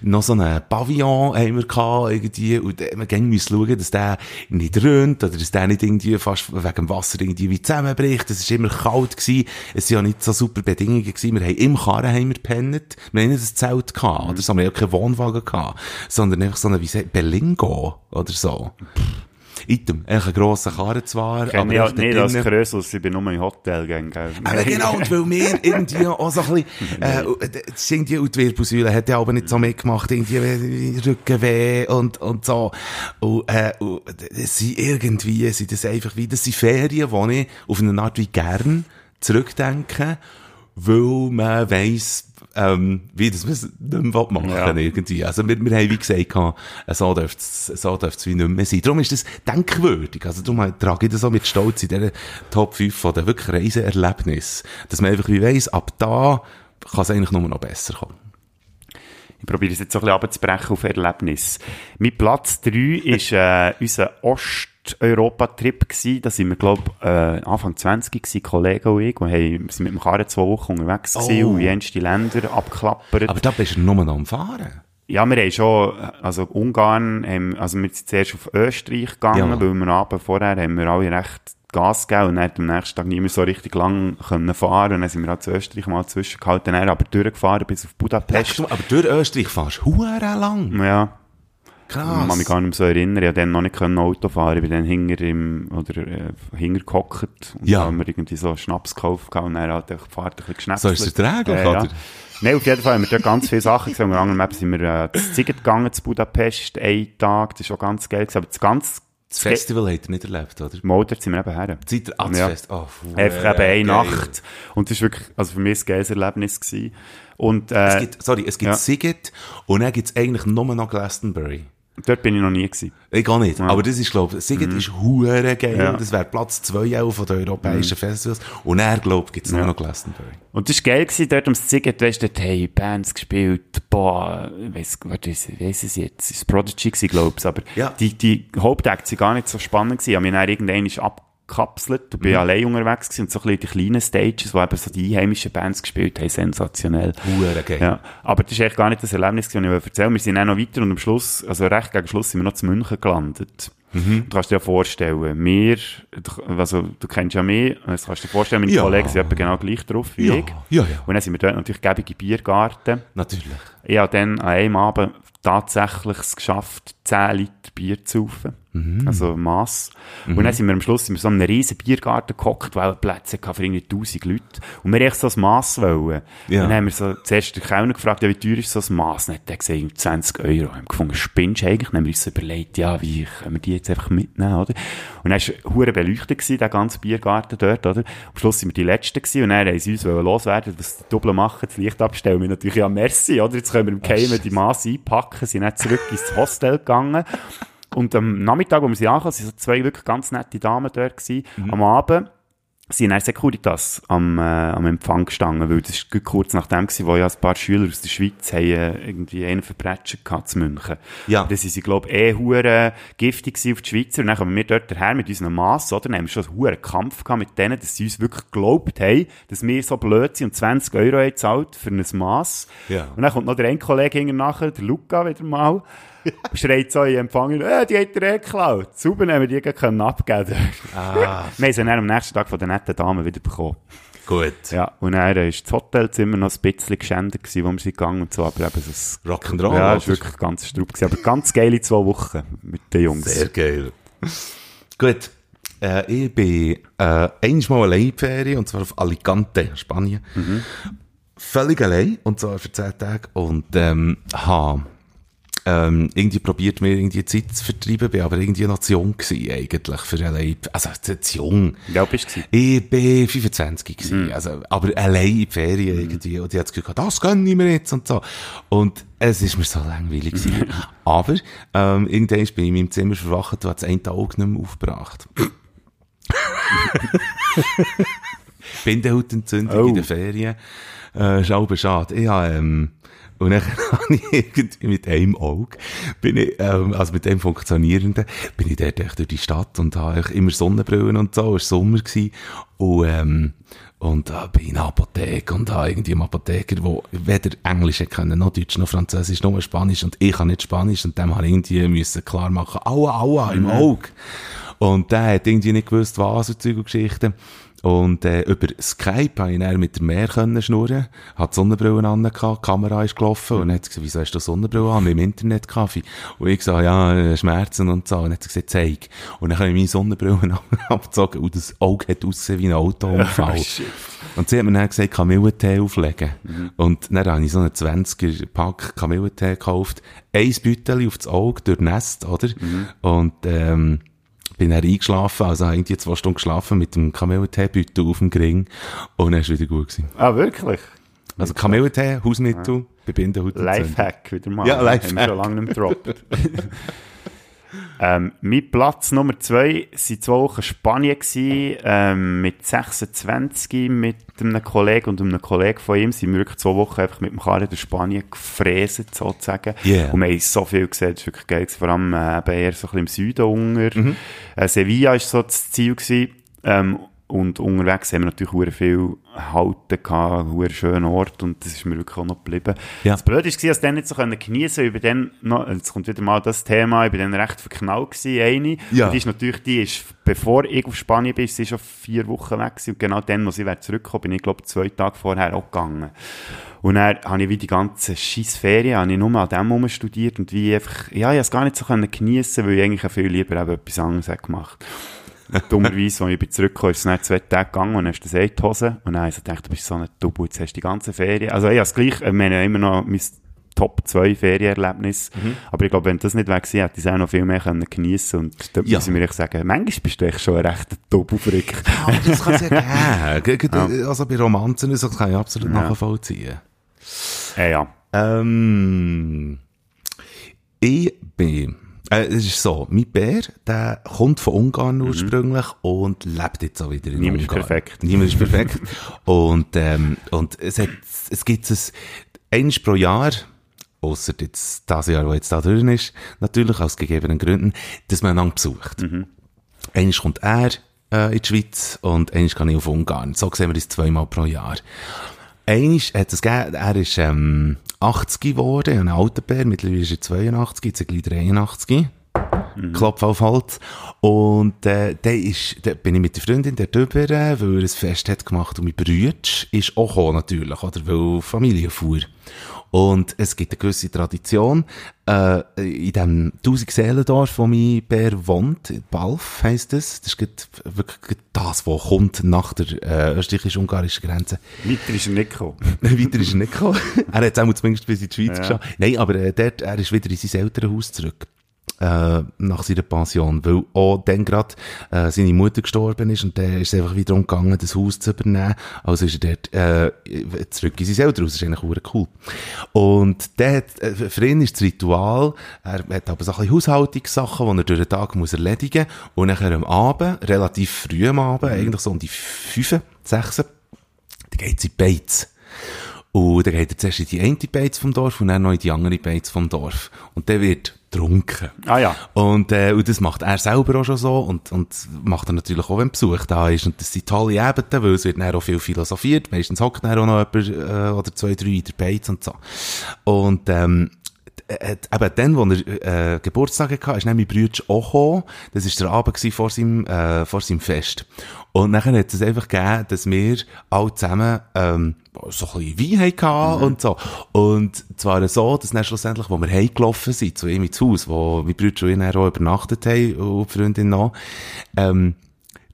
noch so einen Pavillon haben wir gehabt, irgendwie, und äh, wir gehen müssen schauen, dass der nicht rönt, oder dass der nicht irgendwie fast wegen dem Wasser irgendwie wie zusammenbricht. Es war immer kalt gewesen. Es waren ja nicht so super Bedingungen gewesen. Wir haben im Karren haben wir gepennt. Wir haben nicht ein Zelt gehabt, oder so. Wir haben ja keinen Wohnwagen gehabt, sondern einfach so eine, sagt, Belingo, oder so. Item. Eigentlich ein grosser Karren zwar, Ich kenne ja einfach nicht als Krösus, ich bin nur im Hotel gegangen. aber genau, und weil wir irgendwie auch so ein bisschen, äh, das ist irgendwie, und die Wirbelsäule hat ja aber nicht so mitgemacht, irgendwie Rückenweh und, und so. Und, äh, und das sind irgendwie, sind das einfach wie, das sind Ferien, die ich auf eine Art wie gern zurückdenke, weil man weiss, ähm, wie das man es nicht mehr machen Ja. irgendwie. Also wir, wir haben wie gesagt, äh, so dürfte es, so dürfte es wie nicht mehr sein. Darum ist das denkwürdig. Also darum trage ich das so mit Stolz in dieser Top 5 von den wirklich Reiseerlebnissen. Dass man einfach wie weiss, ab da kann es eigentlich nur noch besser kommen. Ich probiere es jetzt so ein bisschen abzubrechen auf Erlebnis. Mein Platz 3 ist äh, unser Osteuropa-Trip gewesen. Da sind wir, glaube äh, Anfang 20 gewesen, Kollegen und ich. Und haben, sind mit dem Karren zwei Wochen unterwegs gewesen Oh. und jenste Länder abgeklappert. Aber da bist du nur noch am Fahren. Ja, wir haben schon, also Ungarn, haben, also wir sind zuerst auf Österreich gegangen, Ja. weil wir aber vorher haben wir alle recht Gas gegeben und dann am nächsten Tag nicht mehr so richtig lang können fahren und dann sind wir auch zu Österreich mal zwischengehalten, dann aber durchgefahren bis auf Budapest. Aber durch Österreich fahrst du lang. Ja, ich Krass. kann mich gar nicht mehr so erinnern, ich konnte dann noch nicht können Auto fahren, ich bin dann hinter im, oder, äh, hinter gehockt und Ja. da haben wir irgendwie so Schnaps gekauft und dann hat die Fahrt ein bisschen geschnappt. So ist es erträglich, ja, ja. oder? Nein, auf jeden Fall haben wir dort ganz viele Sachen gesehen. Unter anderem sind wir äh, zu Ziget gegangen, zu Budapest, einen Tag. Das war auch ganz geil. Aber das ganze Das Festival habt ihr nicht erlebt, oder? Motor sind wir eben her. Seid ihr ans Ja. Fest? Oh, fuh, Einfach eben eine Nacht. Und das war wirklich, also für mich ein geiles Erlebnis gewesen. Und, äh, Es gibt, sorry, es gibt Ja. Siget und dann gibt es eigentlich nur noch Glastonbury. Dort bin ich noch nie gewesen. Ich gar nicht. Aber das ist, glaube ich, Siget ist hure geil. Ja. Das wäre Platz 2 auch von den europäischen Festivals. Und er glaube ich, gibt es nur noch Glastonbury. Und das war geil gewesen, dort ums Ziget, weisst du, dort haben Bands gespielt, boah, weiss, warte, ich weiss es jetzt, es war Prodigy gewesen, glaub ich, aber Ja. die, die Hauptakte sind gar nicht so spannend gewesen, ich habe mich dann irgendwann abgekapselt und bin allein unterwegs gewesen und so ein bisschen die kleinen Stages, wo eben so die einheimischen Bands gespielt haben, sensationell. Geil. Ja, aber das ist eigentlich gar nicht das Erlebnis, das ich erzählen wollte. Wir sind dann noch weiter und am Schluss, also recht gegen Schluss, sind wir noch zu München gelandet. Mhm. Du kannst dir ja vorstellen, wir, du- also du kennst ja mich, das kannst du dir vorstellen, meine Ja. Kollegen sind etwa genau gleich drauf wie Ja, ich. ja, ja. Und dann sind wir dort natürlich gäbige Biergarten. Natürlich. Ich habe dann an einem Abend tatsächlich es geschafft, 10 Liter Bier zu saufen. Mhm. Also Mass. Und dann sind wir am Schluss in so einem riesen Biergarten gehockt, weil Plätze hatten für irgendwie 1000 Leute. Und wir echt so ein Mass wollen. Ja. Und dann haben wir so zuerst den Kellner gefragt, ja, wie teuer ist so ein Mass? Und dann hat er gesagt, 20 Euro. Wir haben gefunden, spinnst du eigentlich? Dann haben wir uns so überlegt, ja, wie können wir die jetzt einfach mitnehmen, oder? Und dann war hure beleuchtet gewesen, der ganze Biergarten dort, oder? Am Schluss sind wir die Letzten gewesen und dann haben sie uns loswerden, was die Doppel machen, das Licht abstellen. Wir natürlich, ja, merci, oder? Jetzt können wir im Geheimen die Masse einpacken. packen, sind dann zurück ins Hostel gegangen. Und am Nachmittag, wo wir sie ankamen, sind so zwei wirklich ganz nette Damen dort gewesen. Am Abend sind dann Securitas am, äh, am Empfang gestanden, weil das war kurz nach dem, gewesen, wo ja ein paar Schüler aus der Schweiz haben, äh, irgendwie einen verbrechen gehabt zu München. Ja. Das sind sie, glaube ich, eh hure giftig gewesen auf die Schweizer. Und dann kommen wir dort daher mit unserem Mass, oder? Dann haben wir schon einen hure Kampf gehabt mit denen, dass sie uns wirklich geglaubt haben, dass wir so blöd sind und 20 Euro haben gezahlt für ein Mass. Ja. Und dann kommt noch der ein Kollege nachher, der Luca wieder mal, schreit so in Empfang, äh, die hat er eh geklaut. Sauber haben wir die können abgeben. Ah, Wir haben sie dann am nächsten Tag von der netten Dame wieder bekommen. gut. Ja, und dann war das Hotelzimmer noch ein bisschen geschändet, gewesen, wo wir sind gegangen und so, aber eben so Rock'n'Roll. ja, es war wirklich ganz gewesen. Aber ganz geile zwei Wochen mit den Jungs. Sehr geil. Gut. Äh, ich bin äh, einmal allein in Ferien, und zwar auf Alicante, Spanien. Völlig allein, und zwar für 10 Tage. Und ähm, habe ähm, irgendwie probiert, mir irgendwie Zeit zu vertreiben, bin aber irgendwie noch zu jung gewesen, eigentlich, für allein. Also, zu, jung. Ja, bist du? Ich bin 25 gewesen, also, aber allein in Ferien irgendwie. Und ich hatte das Gefühl, das gönne ich mir jetzt und so. Und es ist mir so langweilig gewesen. aber, ähm, irgendwann bin ich in meinem Zimmer verwacht und habe das eine Auge nicht mehr aufgebracht. Bindehautentzündung Oh. in den Ferien. Äh, ist auch schade. Ich habe, ähm, und dann habe ich irgendwie mit einem Auge, bin ich, ähm, also mit dem funktionierenden, bin ich dort durch die Stadt und habe immer Sonnenbrillen und so, es war Sommer gewesen. Und, ähm, und da bin ich in der Apotheke und habe irgendwie einen Apotheker, der weder Englisch können, noch Deutsch, noch Französisch, noch Spanisch und ich kann nicht Spanisch und dem habe ich irgendwie müssen klar machen, aua, aua, im Auge. Und der hat irgendwie nicht gewusst, was und Zeug und Geschichten. Und äh, über Skype habe ich dann mit der Meer können schnurren, hat die Sonnenbrille an, die Kamera ist gelaufen und hat gesagt, wieso hast du Sonnenbrille an? Im Internet Kaffee. Und ich gesagt, ja, äh, Schmerzen und so. Und hat sie gesagt, zeig. Und dann habe ich meine Sonnenbrille abgezogen und das Auge hat ausgesehen wie ein Autounfall. Und sie hat mir dann gesagt, Kamillentee auflegen. Und dann habe ich so einen 20er Pack Kamillentee gekauft. Ein Büttel auf das Auge durchnässt, oder? Und, ähm, bin dann eingeschlafen, also habe irgendwie zwei Stunden geschlafen mit dem Kamillentee-Büttel auf dem Gring. Und dann ist es wieder gut gewesen. Ah, wirklich? Also Kamillentee, Hausmittel, bei Bindenhautentzündung. Lifehack wieder mal. Ja, Lifehack. Haben wir schon lange nicht gedroppt. ähm, mein Platz Nummer zwei waren zwei Wochen Spanien gewesen, ähm, mit 26 mit einem Kollegen und einem Kollegen von ihm sind wir wirklich zwei Wochen einfach mit dem Karren durch Spanien gefräset, sozusagen. Yeah. Und wir haben so viel gesehen, das war wirklich geil. Vor allem äh, eher so ein bisschen im Süden unter. Mhm. Äh, Sevilla war so das Ziel gewesen. Ähm, und unterwegs haben wir natürlich hure viel Halten gehabt, hure schönen Ort und das ist mir wirklich auch noch geblieben. Ja. Das Blöde war, dass ich dann nicht so geniessen konnte, den noch, jetzt kommt wieder mal das Thema, ich bin dann recht verknallt gewesen, eine. Ja. Und die ist natürlich, die ist, bevor ich auf Spanien bin, sie schon vier Wochen weg gewesen und genau dann, als ich zurückgekommen bin, ich glaube zwei Tage vorher auch gegangen. Und dann habe ich wie die ganze scheiß Ferien, habe ich nur an dem herum studiert und wie einfach, ja, ich habe es gar nicht so können geniessen, weil ich eigentlich viel lieber eben etwas anderes habe gemacht. Dummerweise, als ich bin zurückgekommen, ist es nach zwei Tage gegangen und dann hast du das in die Hose. Und dann habe ich so gedacht, du bist so ein Double, jetzt hast du die ganze Ferien. Also ich habe es gleich, wir haben ja immer noch mein Top 2 Ferienerlebnis. Aber ich glaube, wenn das nicht weg gewesen, hätte ich es auch noch viel mehr können geniessen Und dort Ja. muss ich mir echt sagen, manchmal bist du echt schon ein rechter Double-Frick. Aber das kann es ja geben. Ge- ge- Also bei Romanzen, das kann ich absolut Ja. nachvollziehen. äh, ja. Ähm, ich bin, äh, es ist so, mein Bär, der kommt von Ungarn ursprünglich und lebt jetzt auch wieder in Mhm. Niemand ist Ungarn. perfekt. Niemand ist perfekt. und, ähm, und es hat, es gibt es eins pro Jahr, ausser jetzt das Jahr, wo jetzt da drin ist, natürlich aus gegebenen Gründen, dass man einander besucht. Mhm. Eins kommt er äh, in die Schweiz und eins kann ich auf Ungarn. So sehen wir das zweimal pro Jahr. Eins hat es gegeben, er ist ähm, 80 geworden, ein alter Bär, mittlerweile ist er 82, jetzt gleich 83. Klopf auf Holz. Und äh, der ist, da bin ich mit der Freundin der drüber, äh, weil er ein Fest hat gemacht und mein Brüder ist auch gekommen, natürlich, oder, weil Familie fuhr. Und es gibt eine gewisse Tradition, äh, in dem Tausend-Seelendorf, wo mein Bär wohnt, Balf heisst es, das ist gerade wirklich das, was kommt nach der äh, österreichisch-ungarischen Grenze. Weiter ist er nicht gekommen. Weiter ist er nicht gekommen. er hat es auch zumindest bis in die Schweiz Ja. geschafft. Nein, aber äh, dort, er ist wieder in sein Elternhaus zurück. Äh, nach seiner Pension, weil auch dann gerade äh, seine Mutter gestorben ist und dann ist es einfach wieder umgegangen, das Haus zu übernehmen. Also ist er dort äh, zurück in sein Elternhaus. Das ist eigentlich verdammt cool. Und der hat, äh, für ihn ist das Ritual, er hat aber so ein bisschen Haushaltungssachen, die er durch den Tag muss erledigen muss und nachher am Abend, relativ früh am Abend, eigentlich so um die 5, 6, dann geht sie in die Beiz. Und dann geht er zuerst in die eine Beiz vom Dorf und dann noch in die andere Beiz vom Dorf. Und der wird getrunken. Ah ja. Und, äh, und das macht er selber auch schon so und, und macht er natürlich auch, wenn Besuch da ist. Und das sind tolle Ebenen, weil es wird dann auch viel philosophiert. Meistens hockt dann auch noch jemand äh, oder zwei, drei in der Beiz und so. Und ähm, äh, eben dann, wo er äh, Geburtstag hatte, ist nämlich mein Bruder auch gekommen. Das war der Abend vor seinem, äh, vor seinem Fest. Und nachher hat es einfach gegeben, dass wir alle zusammen ähm, so ein bisschen Wein hatten mhm. und so. Und zwar so, dass dann schlussendlich, wo wir heimgelaufen sind, zu ihm ins Haus, wo mein Bruder und ich auch übernachtet haben, und die Freundin noch, ähm,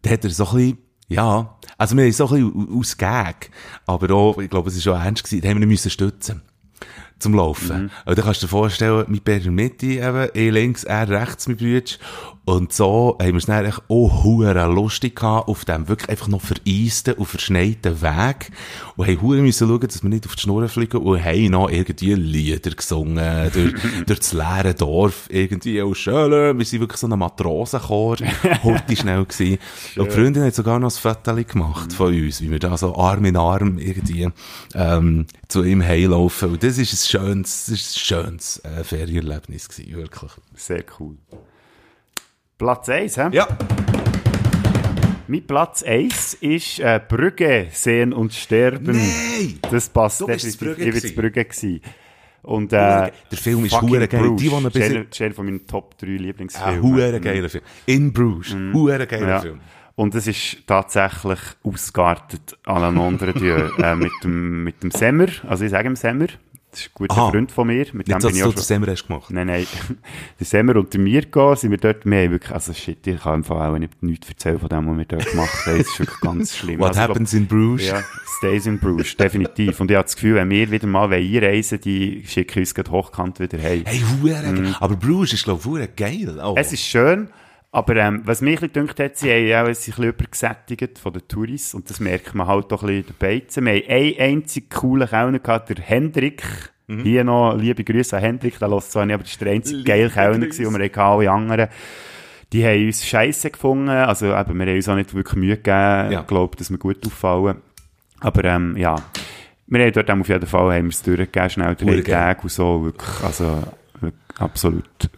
da hat er so ein bisschen ja, also wir haben so ein bisschen aus Gag, aber auch, ich glaube, es war schon ernst gewesen, da haben wir ihn müssen stützen zum Laufen. Mhm. Und dann kannst du dir vorstellen, mit Bär in der Mitte eben, eh links, er rechts, mein Bruder. Und so haben wir es dann auch lustig gehabt, auf dem wirklich einfach noch vereisten und verschneiten Weg. Und haben hure müssen schauen, dass wir nicht auf die Schnur fliegen und haben noch irgendwie Lieder gesungen, durch, durch das leere Dorf, irgendwie auch schön. Wir sind wirklich so ein Matrosenchor, heute schnell gewesen. Und die Freundin hat sogar noch ein Foto gemacht von uns, wie wir da so Arm in Arm irgendwie, ähm, zu ihm heilaufen. Und das ist ein schönes, das ist ein schönes äh, Ferienerlebnis gewesen, wirklich. Sehr cool. Platz 1, hä? Ja. Mein Platz 1 ist äh, Brügge sehen und sterben. Nein! Das passt Du bist Brügge Ich war. Brügge. Gewesen. Und, äh, Der Film ist hure geil. Die, die ein bisschen- Ist einer von meinen Top 3 Ein Lieblingsfilmen. hure geiler Film. In Bruges. Hure geiler. Ja. Film. Und es ist tatsächlich ausgeartet à la Nondre Dieu, äh, mit dem, mit dem Semmer. Also ich sage ihm Semmer. Das ist ein guter Aha. Freund von mir. Mit dem Nicht, dass bin ich du das hast gemacht. Nein, nein. Der Semmer und der Mirko sind wir dort, wir haben wirklich, also shit, ich kann einfach auch nicht, nichts erzählen von dem, was wir dort gemacht haben. Es ist wirklich ganz schlimm. What Also, ich glaub- happens in Bruges? Ja, stays in Bruges, definitiv. Und ich habe das Gefühl, wenn wir wieder mal einreisen die schicken uns gerade hochkant wieder heim. Hey, hure geil. Aber Bruges ist, glaube ich, geil. Oh. Mhm. Es ist schön, aber ähm, was mich ein bisschen hat, sie haben auch ein bisschen übergesättigt von den Touris und das merkt man halt auch ein bisschen in den Beizen. Wir haben einen einzigen coolen Kellner gehabt, der Hendrik. Mhm. Hier noch liebe Grüße an Hendrik, der lässt zwar nicht, aber das war der einzige geile Kellner, gewesen, und wir hatten alle anderen. Die haben uns scheiße gefunden, also eben, wir haben uns auch nicht wirklich Mühe gegeben, Ja. ich glaube, dass wir gut auffallen. Aber ähm, ja, wir haben dort auf jeden Fall haben wir es durchgegeben, schnell drei. Tage und so, wirklich, also wirklich absolut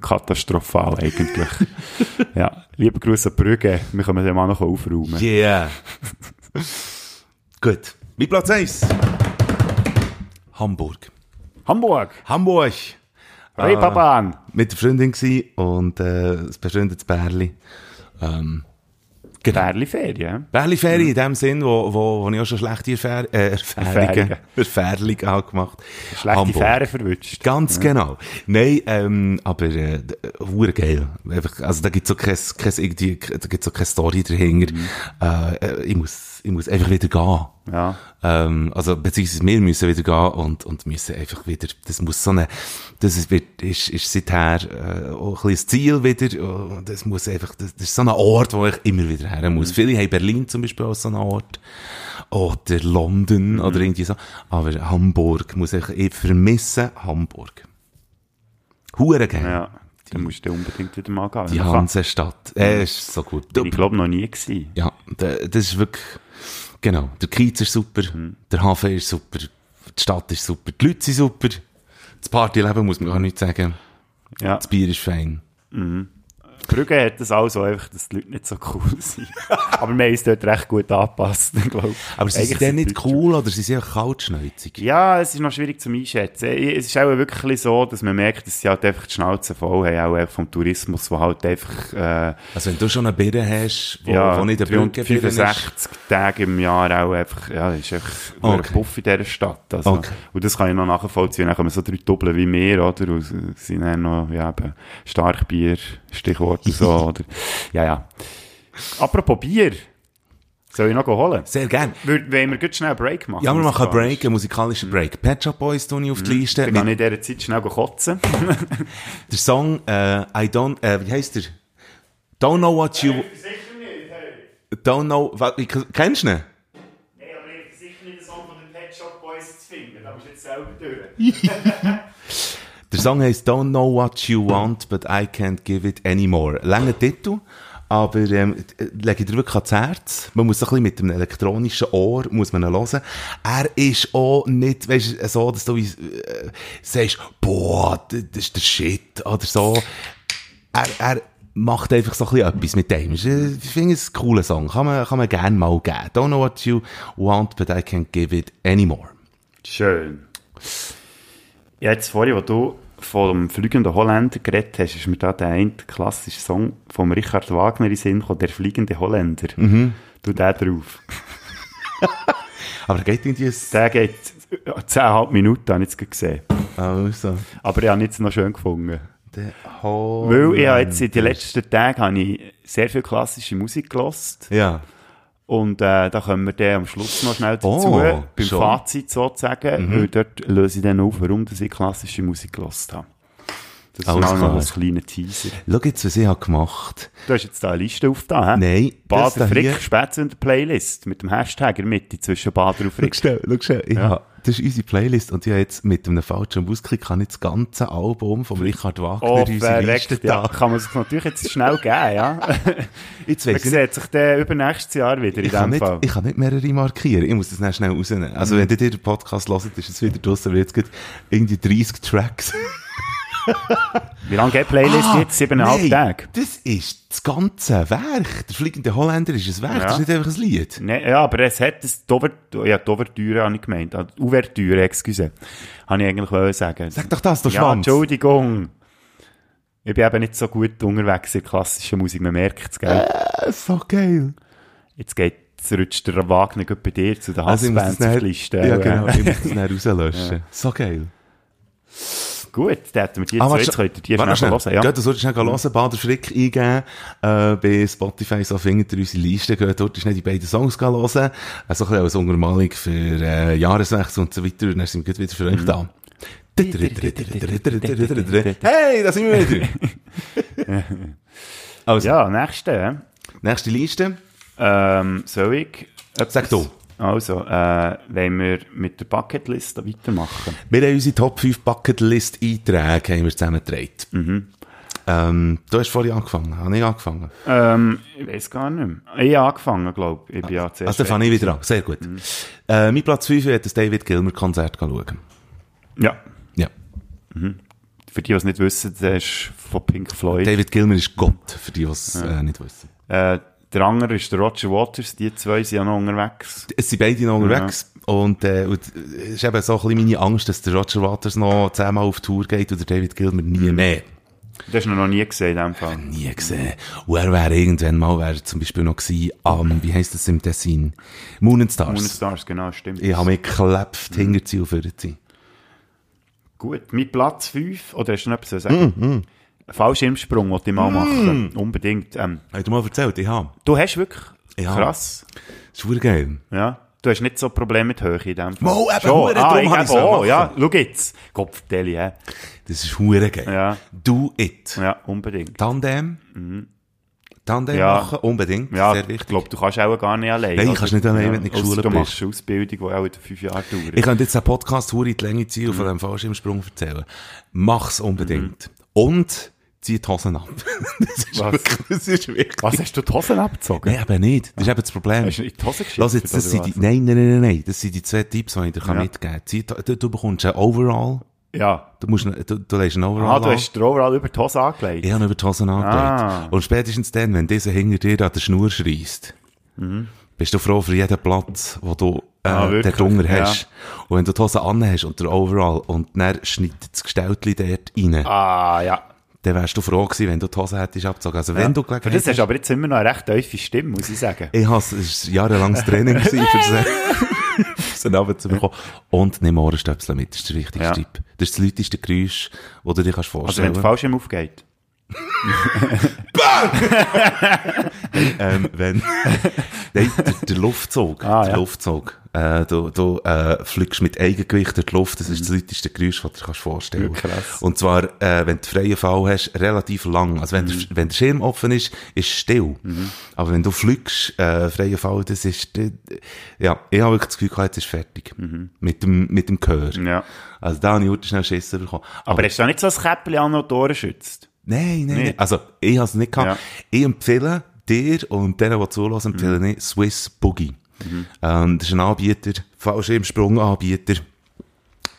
katastrophal eigentlich. ja, liebe Grüße an Brügge, wir können den mal noch aufräumen. Yeah. Gut. Mein Platz 1. Hamburg. Hamburg, Hamburg. Reeperbahn. Mit der Freundin und äh, ein befreundetes Bärli. Ähm, genau. Bärli-Ferien. Bärli-Ferie in dem Sinn, wo, wo, wo ich auch schon schlechte Erfahr äh, Erfahrungen, Erfahrungen. Habe gemacht. Schlechte Hamburg. Fähre verwünscht. Ganz genau. Nein, ähm, aber äh, geil. Einfach, also da gibt's so kein, kein irgendwie, da gibt's so keine Story dahinter. Äh, äh, ich muss, ich muss einfach wieder gehen. Ja. Ähm, also, beziehungsweise wir müssen wieder gehen und, und müssen einfach wieder, das muss so eine, das ist, wird- ist, ist seither, äh, auch ein bisschen das Ziel wieder, das muss einfach, das, das ist so ein Ort, wo ich immer wieder her muss. Viele haben Berlin zum Beispiel als so einen Ort. Oder London, oder irgendwie so. Aber Hamburg muss ich, ich vermisse Hamburg. Hure geil. Ja, dann musst du unbedingt wieder mal gehen. Die Hansestadt. Äh, ist so gut. Bin ich glaube noch nie gewesen. Ja, da- das ist wirklich, genau. Der Kiez ist super, der Hafen ist super, die Stadt ist super, die Leute sind super, das Partyleben muss man gar nicht sagen, Ja. das Bier ist fein. Brügge hat das auch so, einfach, dass die Leute nicht so cool sind. Aber wir haben uns dort recht gut angepasst, glaube ich. Aber sie sind Eigentlich dann nicht cool oder sie sind einfach kaltschneuzig? Ja, es ist noch schwierig zu einschätzen. Es ist auch wirklich so, dass man merkt, dass sie halt einfach die Schnauze voll haben, auch vom Tourismus, wo halt einfach, äh, Also wenn du schon eine Birne hast, wo, ja, wo nicht eine Brückenbirne ist, 365 Tage im Jahr auch einfach, ja, ist einfach Okay. ein Puff in dieser Stadt. Also, Okay. Und das kann ich noch nachvollziehen. Dann kommen so drei Doppel wie mir, oder? Und sind dann noch, ja, eben, Starkbier, Stichwort und so, oder? Ja, ja. Apropos Bier. Soll ich noch holen? Sehr gern. Wollen wir gut schnell einen Break machen? Ja, wir machen einen? Break, einen musikalischen Break. Pet Shop Boys tue ich auf die Liste. Dann kann ich in dieser Zeit schnell kotzen. Der Song, äh, I don't, äh, wie heisst der? Don't know what you, Sicher nicht, hey. don't know, was, kennst du ihn? Nein, aber ich bin sicher nicht den Song von den Pet Shop Boys zu finden. Da musst du jetzt selber durch. Der Song heisst Don't know what you want, but I can't give it anymore. Langer Titel, aber ähm, äh, lege dir wirklich ans Herz. Man muss ein bisschen mit dem elektronischen Ohr muss man hören. Er ist auch nicht, weißt so, dass du äh, sagst, boah, das ist der Shit oder so. Er, er macht einfach so ein bisschen etwas mit dem. Äh, Ich finde es ein cooler Song. Kann man, kann man gerne mal geben. Don't know what you want, but I can't give it anymore. Schön. Ja, jetzt vorhin, wo du von dem fliegenden Holländer geredet hast, ist mir da der eine klassische Song von Richard Wagner in den Sinn gekommen, der fliegende Holländer. Mhm. Du der drauf. Aber er geht irgendwie... Der geht 10,5 Minuten, habe ich jetzt gesehen. Also, Aber ich habe ihn jetzt noch schön gefunden. der Holländer. Weil ich habe jetzt in den letzten Tagen habe ich sehr viel klassische Musik gelost Ja. Und äh, da kommen wir dann am Schluss noch schnell dazu, Oh, beim schon. Fazit sozusagen, weil dort löse ich dann auf, warum dass ich klassische Musik gelost habe. Das ist Alles mal noch ein kleiner Teaser. Schau jetzt, was ich habe gemacht Du hast jetzt da eine Liste auf da, hä? Nein, Bader da hier- Frick Spätzünder Playlist mit dem Hashtag in der Mitte zwischen Bader und Schau Frick. schnell, schau schnell. Ich habe, das ist unsere Playlist und ich habe jetzt mit einem falschen Ausklick habe ich das ganze Album von Richard Wagner Oh, in unsere Liste ja. Kann man sich natürlich jetzt schnell geben, ja. Jetzt Man weiss ich sieht sich dann übernächstes Jahr wieder in Ich dem nicht, Fall. ich kann nicht mehrere markieren. Ich muss das dann schnell rausnehmen. Also, wenn ihr den Podcast hört, ist es wieder draussen, aber jetzt gibt irgendwie 30 Tracks. Wie lange geht die Playlist Ah, jetzt? Siebeneinhalb nein, Tage? Das ist das ganze Werk. Der fliegende Holländer ist ein Werk, Ja. das ist nicht einfach ein Lied. Nee, ja, aber es hat das, die Ouvertüre, ja, die Ouvertüre habe ich gemeint. Ah, Ouvertüre, excuse. Habe ich eigentlich wollen sagen. Sag doch das, du Ja, Schwanz. Entschuldigung. Ich bin eben nicht so gut unterwegs in klassischer Musik, man merkt es, gell? Äh, so geil. Jetzt geht, jetzt rutscht der Wagner bei dir zu den Also, Hassbands auf dann, die Liste. ja, äh, genau, ich muss das dann rauslöschen. So geil. Gut, dann hätten wir die Ah, zwei, jetzt könnt ihr die schnell schnell. hören. Ja. Geht, solltest du schnell hören, Bader Frick eingeben, äh, bei Spotify, so findet ihr unsere Liste, geht dort schnell die beiden Songs hören, also ein bisschen als Untermalung für, äh, Jahreswechsel und so weiter, und dann sind wir wieder für euch da. Hey, da sind wir wieder! also, ja, nächste. nächste Liste. Ähm, soll ich? Sag du. Also, äh, wollen wir mit der Bucketlist weitermachen? Wir haben unsere Top 5 Bucketlist-Einträge haben wir zusammengetragen. Ähm, du hast vorhin angefangen, habe ich angefangen. Ähm, ich weiß gar nicht mehr. Ich habe angefangen, glaube ich. Ich bin ja zuerst Also, dann fange ich wieder an. Sehr gut. Äh, mein Platz 5 wird das David Gilmer-Konzert schauen. Ja. Ja. Für die, die es nicht wissen, der ist von Pink Floyd. David Gilmer ist Gott, für die, die es äh, nicht wissen. Äh, der andere ist der Roger Waters. Die zwei sind ja noch unterwegs. Es sind beide noch unterwegs. Und, äh, und es ist eben so ein bisschen meine Angst, dass der Roger Waters noch zehnmal auf Tour geht und der David Gilmer nie mehr. Das hast du noch nie gesehen in dem Fall. Nie gesehen. Und er wäre irgendwann mal, wäre zum Beispiel noch gewesen, am, wie heisst das im Tessin? Moon and Stars. Moon Stars, genau, stimmt. Ich habe mich geklebt, mhm. hinter sie sie. Gut, mit Platz 5, oder hast du noch etwas zu sagen? Fallschirmsprung wollte ich mal machen. Unbedingt. Ähm, Hast du mal erzählt? Ich habe. du hast wirklich Ja. krass. Das ist geil. Ja. Du hast nicht so Probleme mit Höhe in dem Fall. Mal, eben, Schon. hure, ah, darum ich auch machen. ja. Schau jetzt. Kopfdeli, hä? Das ist verdammt geil. Ja. Do it. Ja, unbedingt. Tandem. Tandem Ja. machen, unbedingt. Ja, Sehr ich wichtig. glaube, du kannst auch gar nicht allein. Nein, oder? kannst nicht allein, wenn du nicht geschult du bist. machst eine Ausbildung, die auch in fünf Jahren dauert. Ich könnte jetzt einen Podcast hure in die Länge ziehen und von diesem Fallschirmsprung erzählen. Mach's unbedingt. Und zieh die Hosen ab. das ist Was? wirklich, das ist wirklich. Was, hast du die Hosen abgezogen? Nein, eben nicht. Das ist eben das Problem. Hast du die Hose geschickt? Lass jetzt, das sind die, nein, nein, nein, nein, das sind die zwei Tipps, die ich dir Ja. mitgeben kann. Du, du bekommst einen Overall. Ja. Du musst, du, du legst einen Overall Ah, du hast den Overall über die Hose angelegt. Ich habe über die Hosen angelegt. Ah. Und spätestens dann, wenn dieser hinter dir an der Schnur schreist, bist du froh für jeden Platz, wo du äh, Mhm. Ah, wirklich? dort drunter Ja. hast. Und wenn du die Hose an hast und der Overall und dann schneidet das Gestelltli dort rein, Ah, ja. Dann wärst du froh gewesen, wenn du die Hose hättest abgezogen. Also wenn du Für Gelegenheit das hast du aber jetzt immer noch eine recht tiefe Stimme, muss ich sagen. Ich habe es war jahrelanges Training gewesen, für sie, für sie runterzubekommen. Und nimm Ohrenstöpsel mit, das ist der wichtigste Ja. Tipp. Das ist das lauteste Geräusch, das du dir kannst Also wenn vorstellen der Fallschirm aufgeht. ähm, wenn, nein, der, der Luftzug, Ah, der ja. Luftzug, äh, du, du äh, fliegst mit Eigengewicht durch die Luft, das ist das lauteste Geräusch, das du dir kannst vorstellen krass. Und zwar, äh, wenn du freien Fall hast, relativ lang. Also wenn, der, wenn der Schirm offen ist, ist es still. Aber wenn du fliegst, äh, freien Fall, das ist, äh, ja, ich habe wirklich das Gefühl, gehabt, jetzt ist fertig. Mit dem, mit dem Gehör. Ja. Also da habe ich heute schnell Schiss bekommen. Aber hast du da nicht so ein Käppchen an, Ohren schützt? Nein, nein, nein. Nicht? Also, ich habe es nicht gehabt. Ja. Ich empfehle dir und denen, die zulassen, empfehle ich Swiss Boogie. Ähm, das ist ein Anbieter, Fallschirmsprung-Anbieter, äh,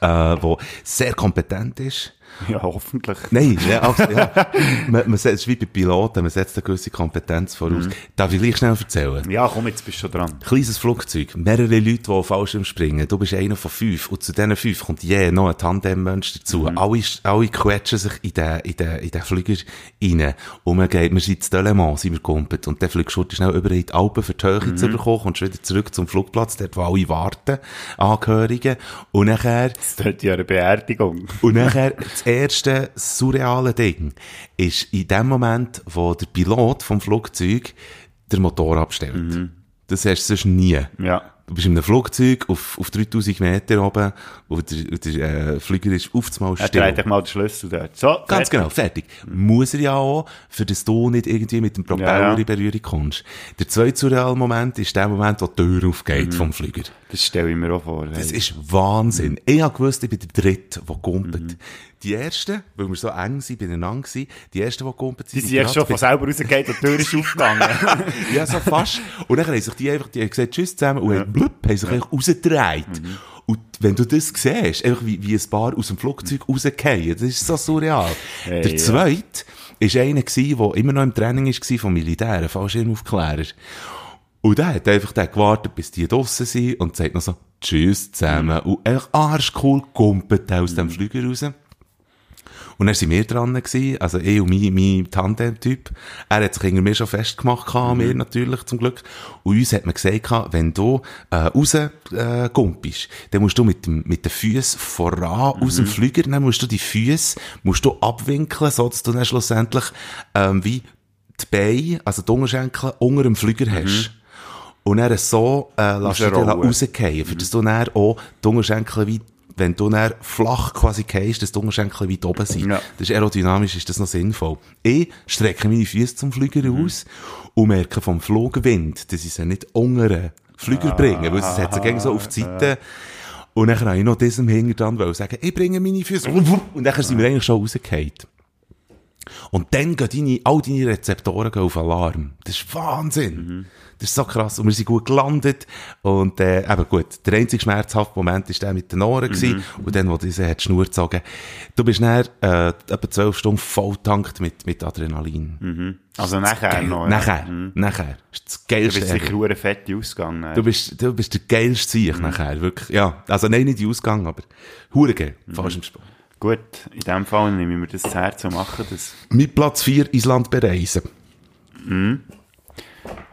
der sehr kompetent ist. Ja, hoffentlich. Nein, ja, also, ja. man, man setzt, es ist wie bei Piloten, man setzt eine gewisse Kompetenz voraus. Darf ich gleich schnell erzählen? Ja, komm, jetzt bist du schon dran. Kleines Flugzeug, mehrere Leute, die auf Fallschirm springen. Du bist einer von fünf. Und zu diesen fünf kommt je noch ein Tandemmensch dazu. Alle, alle quetschen sich in den, in den, in den Flüger rein. Und man geht, wir sind zu Delemont, sind wir gekumpelt. Und dann fliegst du schnell über in die Alpen für die Höhe zu bekommen, kommst wieder zurück zum Flugplatz, dort, wo alle warten, Angehörigen. Und nachher, Das tut ja eine Beerdigung. und nachher, erste surreale Ding ist in dem Moment, wo der Pilot vom Flugzeug den Motor abstellt. Das hast du sonst nie. Ja. Du bist in einem Flugzeug auf, auf 3000 Meter oben und der, der äh, Flüger ist auf einmal Er still. dreht dich mal den Schlüssel dort. So, Ganz fertig. genau, fertig. Muss er ja auch, für das du nicht irgendwie mit dem Propeller Ja, ja. in Berührung kommst. Der zweite surreale Moment ist der Moment, wo die Tür aufgeht vom Flüger. Das stelle ich mir auch vor. Das ist Wahnsinn. Ich habe gewusst, ich bin der Dritte, der kumpelt. Die Ersten, weil wir so eng sind, beieinander waren, die Ersten, die kumpelt Die sind jetzt schon von selber rausgegangen die Tür ist aufgegangen. Ja, so fast. Und dann haben sich die einfach, die haben gesagt, tschüss zusammen, und haben blub, haben sich einfach rausgedreht. Und wenn du das siehst, einfach wie, wie ein paar aus dem Flugzeug rausgehen, das ist so surreal. Hey, der ja. zweite war einer, der immer noch im Training war vom Militär, ein Fallschirmaufklärer. Und der hat einfach dann gewartet, bis die draussen sind und sagt noch so, tschüss zusammen. Und einfach arschcool kumpelt aus dem Flüger raus. Und dann sind wir dran gewesen, also ich und mein, mein Tandem-Typ. Er hat sich hinter mir schon festgemacht, gehabt, mir natürlich, zum Glück. Und uns hat man gesagt, wenn du, äh, raus, äh, gumpist, dann musst du mit dem, mit den Füßen voran aus dem Flüger, dann musst du die Füße, musst du abwinkeln, so dass du dann schlussendlich, ähm, wie die Beine, also die Unterschenkel, unter dem Flüger hast. Und dann so, äh, lässt du dann rausgehen, für dass du dann auch die Unterschenkel wie, wenn du dann flach quasi gehst, dass die Unterschenkel weit oben sind. Ja. Das ist aerodynamisch, ist das noch sinnvoll. Ich strecke meine Füße zum Flüger aus und merke vom Flugwind, dass ich sie nicht unter den Flüger bringe, weil es hat sie gegen so auf die Seite. Und dann habe ich noch diesem Hintern wollen sagen, ich bringe meine Füße. Und dann sind wir eigentlich schon rausgefallen. Und dann gehen deine, all deine Rezeptoren auf Alarm. Das ist Wahnsinn. Das ist so krass. Und wir sind gut gelandet. Und, äh, eben gut, der einzige schmerzhafte Moment war der mit den Ohren gewesen. Und dann, wo diese hat die Schnur gezogen. Du bist dann, äh, etwa zwölf Stunden voll tankt mit, mit Adrenalin. Also nachher noch. Nachher. Nachher. Das ist das Du geilste. bist ever. sicher hure fette Ausgang. Du bist, du bist der geilste Sieg nachher. Wirklich. Ja. Also, nein, nicht die Ausgang, aber, hure geil. Fast im Sport. Gut, in dem Fall nehme ich mir das zu Herzen und mache das. Mit Platz 4 Island bereisen.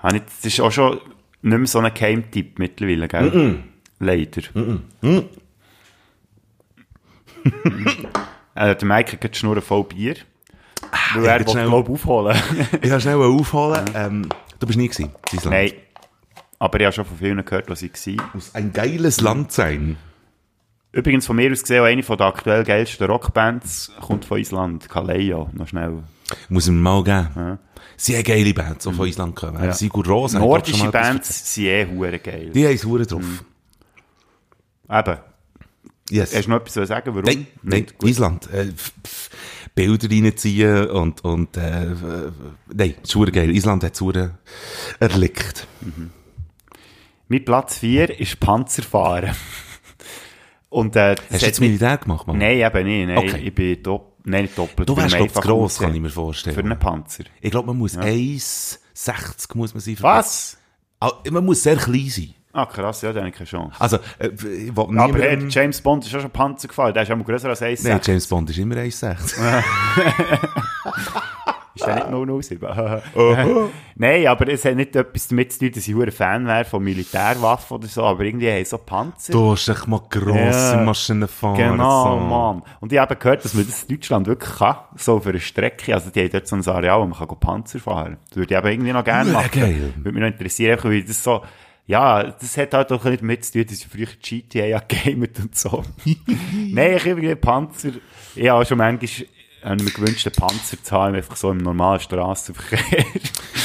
Habe ich, das ist auch schon nicht mehr so ein Geheimtipp mittlerweile, gell? Leider. äh, der Mike hat gerade die Schnur voll Bier. Weil er jetzt will, schnell- glaub ich, aufholen. Ich kann schnell aufholen. Ähm, du bist nie gewesen. Nein. Aber ich habe schon von vielen gehört, was ich war. Muss ein geiles Land sein. Übrigens von mir aus gesehen, auch eine von der aktuell geilsten Rockbands kommt von Island. Kaleio, noch schnell. Muss ich mir mal geben. Sie haben geile Bands, die von Island kommen. Ja. Sigur schon Nordische Bands sind eh hure geil. Die haben es hure drauf. Eben. Yes. Hast du noch etwas zu sagen? Warum? Nein, nein? Gut. Island. Äh, pf- pf- Bilder reinziehen und, und, äh, äh, nein, es ist geil. Island hat es erlickt. Mein Platz 4 ist Panzerfahren. Und, äh, Hast du jetzt Militär gemacht, Mann? Nein, eben nicht. Nein, Okay. ich bin dopp nein, nicht doppelt. Du wärst, glaub ich, zu einfach gross, kann ich mir vorstellen. Für einen Panzer. Ich glaube, man muss 1,60 muss man sein. Was? Ah, Man muss sehr klein sein. Ah, krass, ja, dann habe ich keine Chance. Also, äh, Aber hey, niemandem- James Bond ist auch schon Panzer gefahren. Der ist auch mal grösser als 1,6. Nein, James Bond ist immer 1,60. Ist der nicht 007? Nein, aber es hat nicht etwas damit zu tun, dass ich ein Fan wäre von Militärwaffen oder so, aber irgendwie haben so Panzer. Du hast echt mal grosse Ja. Maschinen fahren. Genau, so. Mann. Und ich habe gehört, dass man das in Deutschland wirklich kann, so für eine Strecke. Also, die haben dort so ein Areal, wo man kann Panzer fahren kann. Das würde ich aber irgendwie noch gerne machen. geil. Würde mich noch interessieren, weil das so, ja, das hat halt auch nicht damit zu tun, dass ich früher GTA ja gamet und so. Nein, ich irgendwie Panzer, ich habe auch schon manchmal, einen Panzer zu haben, einfach so im normalen Strassenverkehr.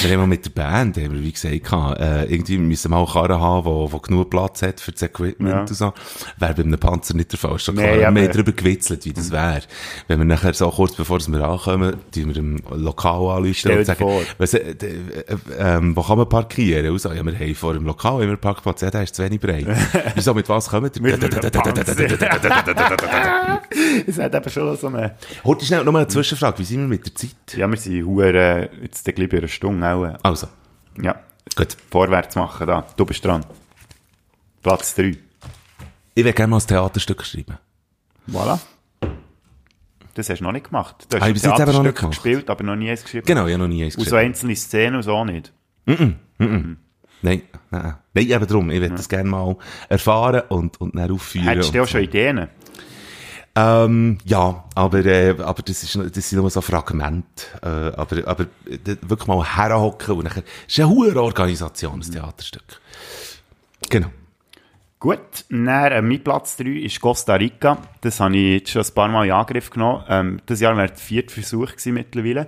Wir haben mal mit der Band, haben wir, wie gesagt, äh, irgendwie müssen wir auch eine Karre haben, wo, wo genug Platz hat für das Equipment Ja. und so. Wäre bei einem Panzer nicht der Fall. Schon Nee, klar. wir haben darüber gewitzelt, wie das wäre. Wenn wir nachher so kurz bevor wir ankommen, die wir im Lokal anrufen und sagen, weiss, äh, d- äh, ähm, wo kann man parkieren? Und so, ja, wir haben vor dem Lokal wir einen Parkplatz, ja, der ist zu wenig breit. Wieso, mit was kommen die? Einem Es hat eben schon so eine, Heute schnell noch mal eine Zwischenfrage. Wie sind wir mit der Zeit? ja, wir sind hure, jetzt gleich bei einer Stunde auch, äh, Also, ja, gut. vorwärts machen da. Du bist dran. Platz 3. Ich will gerne mal ein Theaterstück schreiben. Voilà. Das hast du noch nicht gemacht. Du hast Habe ein Theaterstück gemacht. gespielt, aber noch nie eins geschrieben. Genau, habe noch nie eins Und so geschrieben. einzelne Szenen und so nicht. Nein, nein. Nein, eben darum. Ich würde das gerne mal erfahren und, und dann aufführen. Hättest du auch schon Ideen? Ähm, ja, aber, äh, aber das, ist, das sind nur so Fragmente. Äh, aber, aber wirklich mal herhocken und nachher, ist eine hohe Organisation, das Theaterstück. Genau. Gut, dann, äh, mein Platz 3 ist Costa Rica. Das habe ich jetzt schon ein paar Mal in Angriff genommen. Ähm, das Jahr wäre der vierte Versuch gewesen mittlerweile.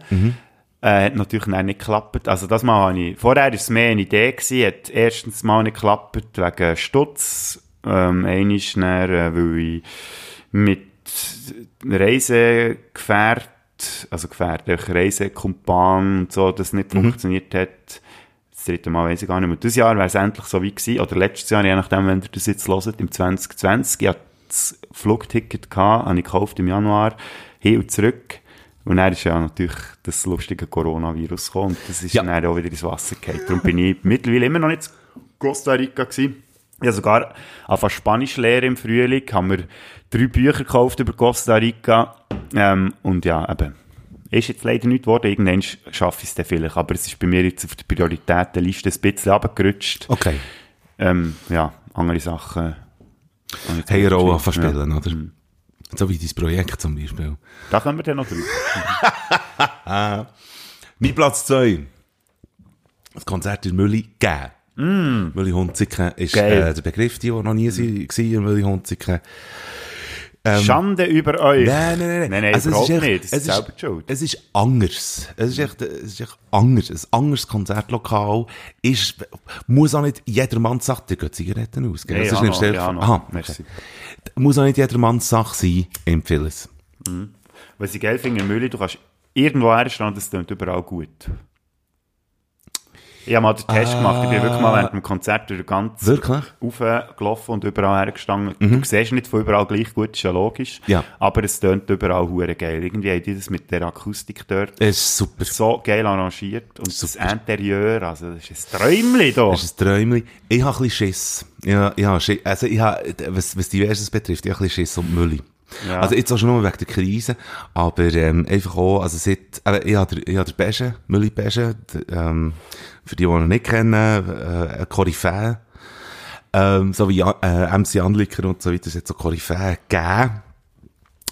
Äh, hat natürlich nicht geklappt. Also das Mal habe ich, vorher war es mehr eine Idee gewesen, hat erstens mal nicht geklappt wegen Stutz. Ähm, einiges dann, äh, weil ich mit Reisegefährt, also Gefährt, Reisekumpan und so, das nicht funktioniert hat. Das dritte Mal weiss ich gar nicht mehr. Dieses Jahr wäre es endlich so wie gewesen, oder letztes Jahr, je nachdem, wenn ihr das jetzt hört, im 2020. Ich hatte das Flugticket gehabt, habe ich gekauft im Januar, hin und zurück. Und dann ist ja natürlich das lustige Coronavirus gekommen und das ist Ja. dann auch wieder ins Wasser gefallen. Darum bin ich mittlerweile immer noch nicht in Costa Rica gewesen. Habe sogar angefangen Spanisch lernen im Frühling, haben wir drei Bücher gekauft über Costa Rica. Ähm, und ja, eben, ist jetzt leider nicht geworden. Irgendwann schaffe ich es dann vielleicht. Aber es ist bei mir jetzt auf der Prioritätenliste ein bisschen runtergerutscht. Okay. Ähm, ja, andere Sachen. Hey, eine Rolle geschrieben. anfangen spielen, Ja. oder? So wie dein Projekt zum Beispiel. Da kommen wir dann noch drauf. Mein Platz 2. Das Konzert in Mülli geben. Mm. Mülli Hunziken ist äh, der Begriff, die, die noch nie mhm. waren, Mülli Hunziken. Schande über euch. Nein, nein, nein. Nein, nein, Also, überhaupt echt- nicht. Das es ist selber Schuld. Es ist anders. Es ist echt, es ist echt anders. Ein anderes Konzertlokal ist, muss auch nicht jedermanns Sache, da gehen Zigaretten aus, gell? Ja, Das ja, ist nicht noch, ja, noch. Aha, okay. Merci. Muss auch nicht jedermanns Sache sein, empfehle es. Was ich geil finde, in Mühle, du kannst irgendwo herstehen und es klingt überall gut. Ich habe mal den Test gemacht. Ich bin wirklich mal während dem Konzert durch ganz Wirklich? raufgelaufen und überall hergestanden. Du siehst nicht von überall gleich gut, ist ja logisch. Ja. Aber es tönt überall hure geil. Irgendwie haben die das mit der Akustik dort Es ist super. so geil arrangiert. Und das Super. Interieur, also das ist ein Träumchen da. Das ist ein Träumchen. Ich habe ein bisschen Schiss. Ja, Schiss. Also ich habe, was, was diverses betrifft, ich habe ein bisschen Schiss die Mülle. Ja. Also jetzt auch schon nur wegen der Krise, aber ähm, einfach auch, also seit, äh, ich habe der, ich habe der Besche, Mülli Besche, ähm, für die, die ihn nicht kennen, äh, Koryphäe, ähm, so wie äh, MC Anliker und so weiter, es hat so Koryphäe gegeben.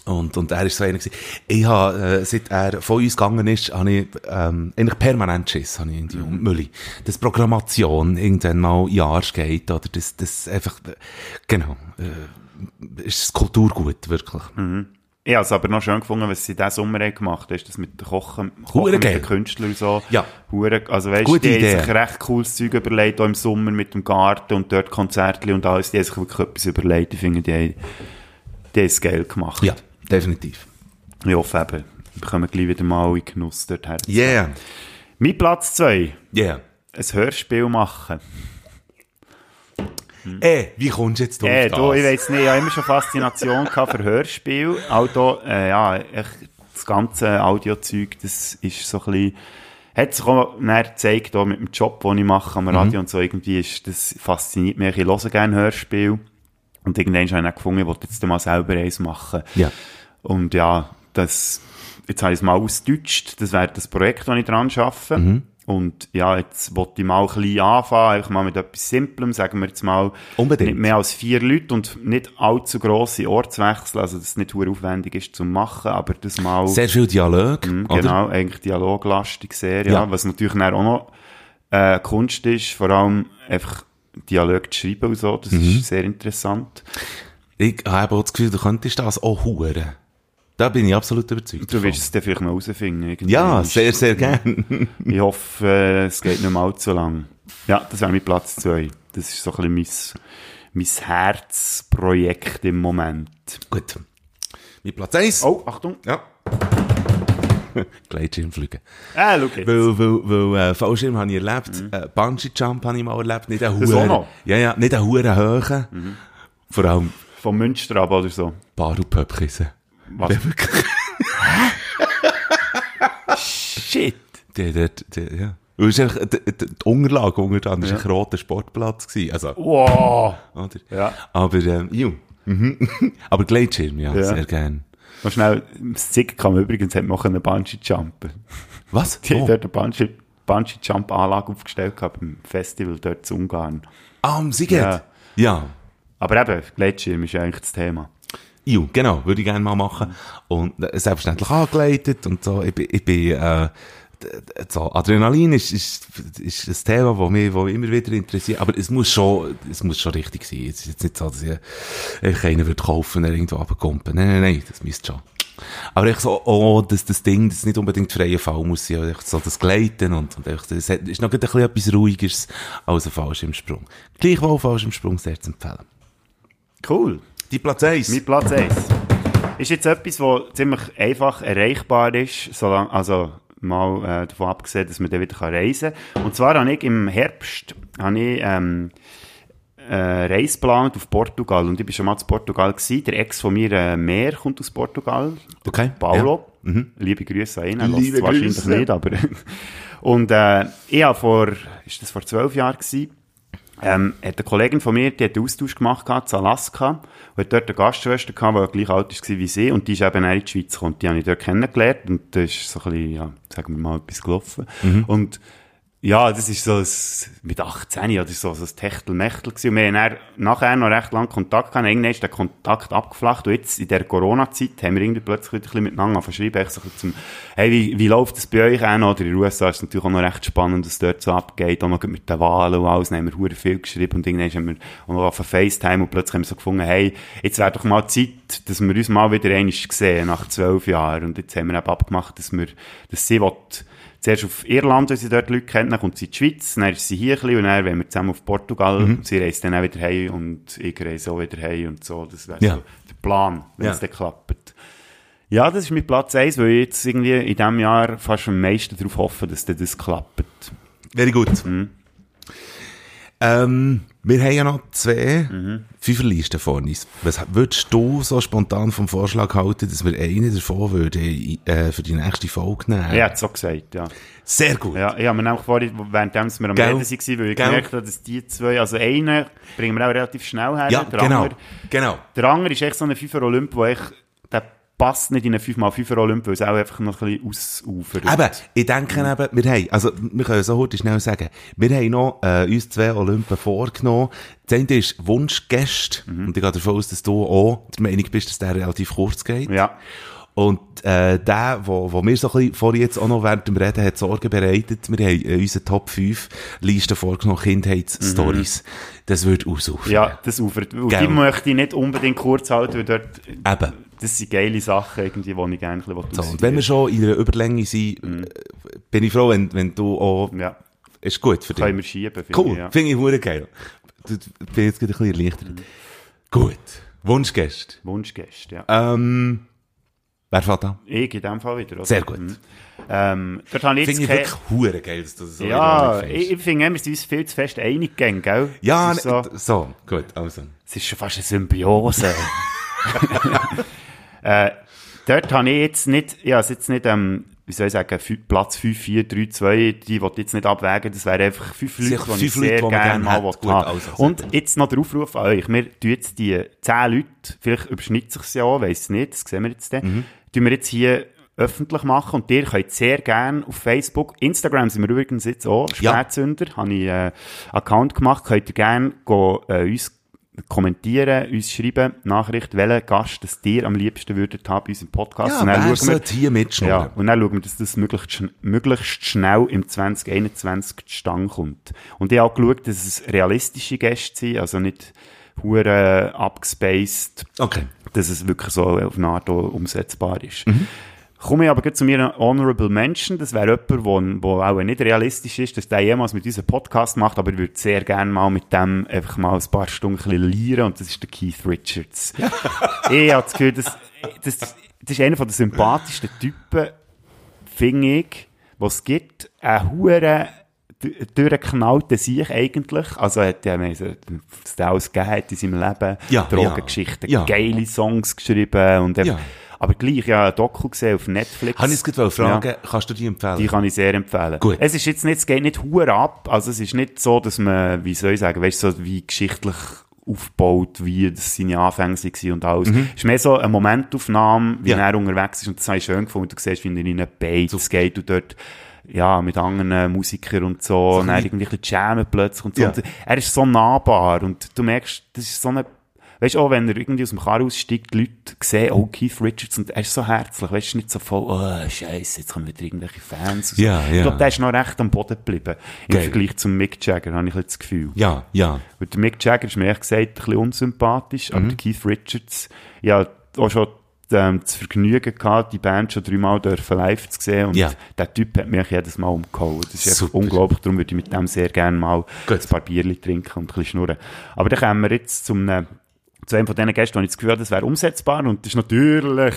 Und, und er ist so einer gewesen. Ich habe, äh, seit er von uns gegangen ist, habe ich, ähm, eigentlich permanent Schiss, habe ich irgendwie um die Mülli. Dass Programmation irgendwann mal in den Arsch geht, oder das, das einfach, äh, genau, äh, ist das Kulturgut, wirklich. Ich habe es aber noch schön gefunden, was sie diesen Sommer gemacht haben. Ist das mit Kochen, Kochen Hure mit geil. den Künstlern und so. Ja. Hure, also weißt du, die Idee. haben sich recht cooles Zeug überlegt, auch im Sommer mit dem Garten und dort Konzertli und alles. Die haben sich wirklich etwas überlegt. Ich finde, die haben, die haben es geil gemacht. Ja, definitiv. Ich hoffe eben, wir kommen gleich wieder mal in Genuss dort her. Yeah, Mein Platz 2. yeah. Ein Hörspiel machen. Äh, wie kommst du jetzt drauf? Äh, das? du, ich weiss nicht, ich habe immer schon Faszination für Hörspiel. Auch da, äh, ja, echt, das ganze Audiozeug, das ist so ein bisschen, hat sich auch näher gezeigt, auch mit dem Job, den ich mache am Radio und so, irgendwie ist, das fasziniert mich. Ich höre gerne Hörspiel. Und irgendwann habe ich gefunden, ich wollte jetzt mal selber eins machen. Ja. Und ja, das, jetzt habe ich es mal ausgedeutscht, das wäre das Projekt, das ich dran arbeite. Mhm. Und ja, jetzt wollte ich mal ein bisschen anfangen, einfach mal mit etwas Simplem, sagen wir jetzt mal, Unbedingt. nicht mehr als vier Leute und nicht allzu grosse Ortswechsel, also dass es nicht sehr aufwendig ist zum machen, aber das mal, Sehr viel Dialog, oder? genau, eigentlich dialoglastig sehr, ja, Ja. was natürlich dann auch noch äh, Kunst ist, vor allem einfach Dialog zu schreiben und so, das Mhm. ist sehr interessant. Ich habe auch das Gefühl, du könntest das auch huren. Da bin ich absolut überzeugt. Du wirst es dann vielleicht noch herausfinden. irgendwie. Ja, sehr, sehr gern. Ich hoffe, äh, es geht nicht mehr allzu lang. Ja, das wäre mein Platz 2. Das ist so ein bisschen mein, mein Herzprojekt im Moment. Gut. Mein Platz 1. Oh, Achtung. Ja. Gleitschirm fliegen. Ah, schau jetzt. Weil, weil, weil äh, Fallschirm habe ich erlebt, äh, Bungee Jump habe ich mal erlebt, nicht auch Huren. Ja, ja, nicht einen Huren hohen. Vor allem Vom Münster ab oder so. Bar und Pöpkisse. Was? Shit. der, der, der, ja. Und es ist einfach, die, die, Unterlage unter anderem war ein roter Sportplatz gewesen. Also, Wow. oder? Ja. Aber, ähm, ju. Mhm. Aber Gleitschirm, ja, Ja. sehr gern. Noch schnell, das Zick kam übrigens, hat noch einen Bungee-Jumpen. Was? Die Oh. haben dort eine Bungee- Bungee-Jump-Anlage aufgestellt gehabt beim Festival dort zu Ungarn. Ah, am Siget? Ja. ja. Aber eben, Gleitschirm ist eigentlich das Thema. Jo, genau, würde ich gerne mal machen. Und äh, selbstverständlich angeleitet und so. Ich bin, ich bin äh, so, Adrenalin ist, ist, ist ein Thema, das mich, das mich immer wieder interessiert. Aber es muss schon, es muss schon richtig sein. Es ist jetzt nicht so, dass ich einfach einen würde kaufen und irgendwo runterkumpen. Nein, nein, nein, das müsste schon. Aber ich so, oh, das, das Ding, das nicht unbedingt freie Fall muss sein, echt so das Gleiten und, und echt, hat- ist noch ein bisschen etwas ruhigeres als ein Fallschirmsprung. Gleichwohl Fallschirmsprung sehr zu empfehlen. Cool. Die Platz 1. Mein Platz 1. Ist jetzt etwas, was ziemlich einfach erreichbar ist, solange, also mal äh, davon abgesehen, dass man dann wieder reisen kann. Und zwar habe ich im Herbst habe ich, ähm, äh, Reise geplant auf Portugal. Und ich bin schon mal zu Portugal gewesen. Der Ex von mir, äh, Meer, kommt aus Portugal. Okay, Paulo. Liebe Grüße an ihn. Er Liebe wahrscheinlich Grüße. nicht, aber... und äh, ich habe vor, ist das vor zwölf Jahren gewesen, ähm, hat eine Kollegin von mir, die hat einen Austausch gemacht gehabt, zu Alaska, hat dort eine Gastschwester gehabt, die gleich alt war wie sie, und die ist eben auch in die Schweiz gekommen. Die habe ich dort kennengelernt, und da ist so ein bisschen, ja, sagen wir mal, etwas gelaufen. Und, ja, das ist so ein, mit 18 oder so, so ein Techtelmechtel gewesen. Und wir haben nachher noch recht lange Kontakt gehabt. Irgendwann ist der Kontakt abgeflacht. Und jetzt, in der Corona-Zeit, haben wir irgendwie plötzlich ein bisschen miteinander verschrieben. Echt so zum, hey, wie, wie läuft das bei euch an? Oder in den USA ist es natürlich auch noch recht spannend, was dort so abgeht. Auch noch mit den Wahlen und alles. Dann haben wir hure viel geschrieben. Und irgendwann haben wir auch noch auf FaceTime und plötzlich haben wir so gefunden, hey, jetzt wäre doch mal Zeit, dass wir uns mal wieder einmal sehen, nach zwölf Jahren. Und jetzt haben wir eben abgemacht, dass wir, dass sie will, zuerst auf Irland, weil sie dort Leute kennt, dann kommt sie in die Schweiz, dann ist sie hier ein bisschen und dann wollen wir zusammen auf Portugal. Mhm. Sie reist dann auch wieder heim und ich reise auch wieder heim und so. Das wäre Ja. so der Plan, wenn Ja. es dann klappt. Ja, das ist mein Platz 1, weil ich jetzt irgendwie in diesem Jahr fast am meisten darauf hoffe, dass das klappt. Very gut. Ähm, wir haben ja noch zwei Fünferlisten vor uns. Was würdest du so spontan vom Vorschlag halten, dass wir einen davon würden, äh, für die nächste Folge nehmen? Er hat es so gesagt, ja. Sehr gut. Ja, ich habe mir nämlich vorhin, während wir am Gell? Reden waren, weil ich Gell? gemerkt habe, dass die zwei, also einen bringen wir auch relativ schnell her, Ja, der genau. andere Genau. Der andere ist echt so ein 5er Olymp, wo ich, der passt nicht in einen 5x5er Olymp, weil es auch einfach noch ein bisschen ausufert. Eben, ich denke eben, wir haben, also, wir können so heute schnell sagen, wir haben noch, äh, uns zwei Olympen vorgenommen. Das eine ist Wunschgäste. Und ich gehe davon aus, dass du auch der Meinung bist, dass der relativ kurz geht. Ja. Und äh, der, wo, wo mir so ein bisschen vorhin jetzt auch noch während dem Reden hat Sorgen bereitet, wir haben äh, unsere Top 5 Liste vorgenommen, Kindheitsstories. Das wird ausufern. Ja, das ufert. Und die möchte ich nicht unbedingt kurz halten, weil dort, Eben. Das sind geile Sachen irgendwie, die ich gerne ein So, und wenn wir schon in einer Überlänge sind, äh, bin ich froh, wenn, wenn du auch, Ja, ist gut für dich. können wir schieben, finde Cool, ich, ja. finde ich hure geil. Du, du bin jetzt gerade ein bisschen erleichtert. Gut, Wunschgäste. Wunschgäste, ja. Ähm, wer fährt an? Ich in dem Fall wieder, oder? Sehr gut. Mhm. Ähm, dort habe ich jetzt Finde ich wirklich hure geil, dass du das so Ja, ich, ich finde, wir sind uns viel zu fest einig gegangen, gell? Ja, so, so, gut, also. es ist schon fast eine Symbiose. äh, dort habe ich jetzt nicht, ja, jetzt nicht, ähm, wie soll ich sagen, Platz 5, 4, 3, 2, die wollte jetzt nicht abwägen, das wären einfach fünf Leute, die ich Leute, sehr man gerne mal Gut, haben. also, Und jetzt noch der Aufruf an euch, wir tun jetzt die 10 Leute, vielleicht überschneidet sich ja auch, weiss nicht, das sehen wir jetzt dann, Mhm. tun wir jetzt hier öffentlich machen und ihr könnt sehr gerne auf Facebook, Instagram sind wir übrigens jetzt auch, Ja. Spätzünder, habe ich äh, Account gemacht, könnt ihr gerne go, äh, uns kommentieren, uns schreiben, Nachricht, welchen Gast das ihr am liebsten würdet haben bei unserem Podcast. Ja, und dann schauen wir, hier mitschnurren? ja, und dann schauen wir, dass das möglichst, möglichst schnell im 2021 zustande kommt. Und ich habe auch geschaut, dass es realistische Gäste sind, also nicht hure abgespaced, Okay. dass es wirklich so auf auch umsetzbar ist. Komme ich aber gleich zu mir Honorable Mention. Das wäre jemand, wo, wo auch nicht realistisch ist, dass der jemals mit unserem Podcast macht, aber ich würde sehr gerne mal mit dem einfach mal ein paar Stunden ein lieren und das ist der Keith Richards. ich habe das Gefühl, das, das, das ist einer der sympathischsten Typen, finde ich, was es gibt. Ein hure d- durchgeknallter Sieg eigentlich. Also er hat ja, was der alles gegeben in seinem Leben. Ja, Drogengeschichten, ja. Ja. geile Songs geschrieben und eben, Ja. Aber gleich ja ein Doku gesehen auf Netflix. Habe ich es gerade fragen, Ja. kannst du die empfehlen? Die kann ich sehr empfehlen. Gut. Es ist jetzt nicht, es geht nicht hure ab. Also es ist nicht so, dass man, wie soll ich sagen, weißt du, so wie geschichtlich aufgebaut, wie das seine Anfänge waren und alles. Es ist mehr so eine Momentaufnahme, wie Mhm. Ja. er unterwegs ist und das habe ich schön gefunden. Du siehst, wie er in einen Bates geht und dort ja, mit anderen Musikern und so, und er irgendwie ein bisschen jammen plötzlich und so. Ja. Und er ist so nahbar und du merkst, das ist so eine Weißt du, auch wenn er irgendwie aus dem Karren aussteigt, die Leute sehen, oh, Keith Richards, und er ist so herzlich, weißt du, nicht so voll, oh, Scheiße, jetzt kommen wieder irgendwelche Fans. und so. Ja, Ich ja. glaube, der ist noch recht am Boden geblieben. Im Geil. Vergleich zum Mick Jagger, habe ich das Gefühl. Ja, ja. Weil der Mick Jagger ist mir ehrlich gesagt ein bisschen unsympathisch, Mhm. aber der Keith Richards, ja, auch schon ähm, das Vergnügen gehabt, die Band schon dreimal dürfen live zu sehen und Ja. der Typ hat mich jedes Mal umgehauen. Das ist Super. unglaublich, darum würde ich mit dem sehr gerne mal Gut. ein paar Bierchen trinken und ein bisschen schnurren. Aber dann kommen wir jetzt zum, äh, zu einem von diesen Gästen, wo ich das Gefühl habe, das wäre umsetzbar und das ist natürlich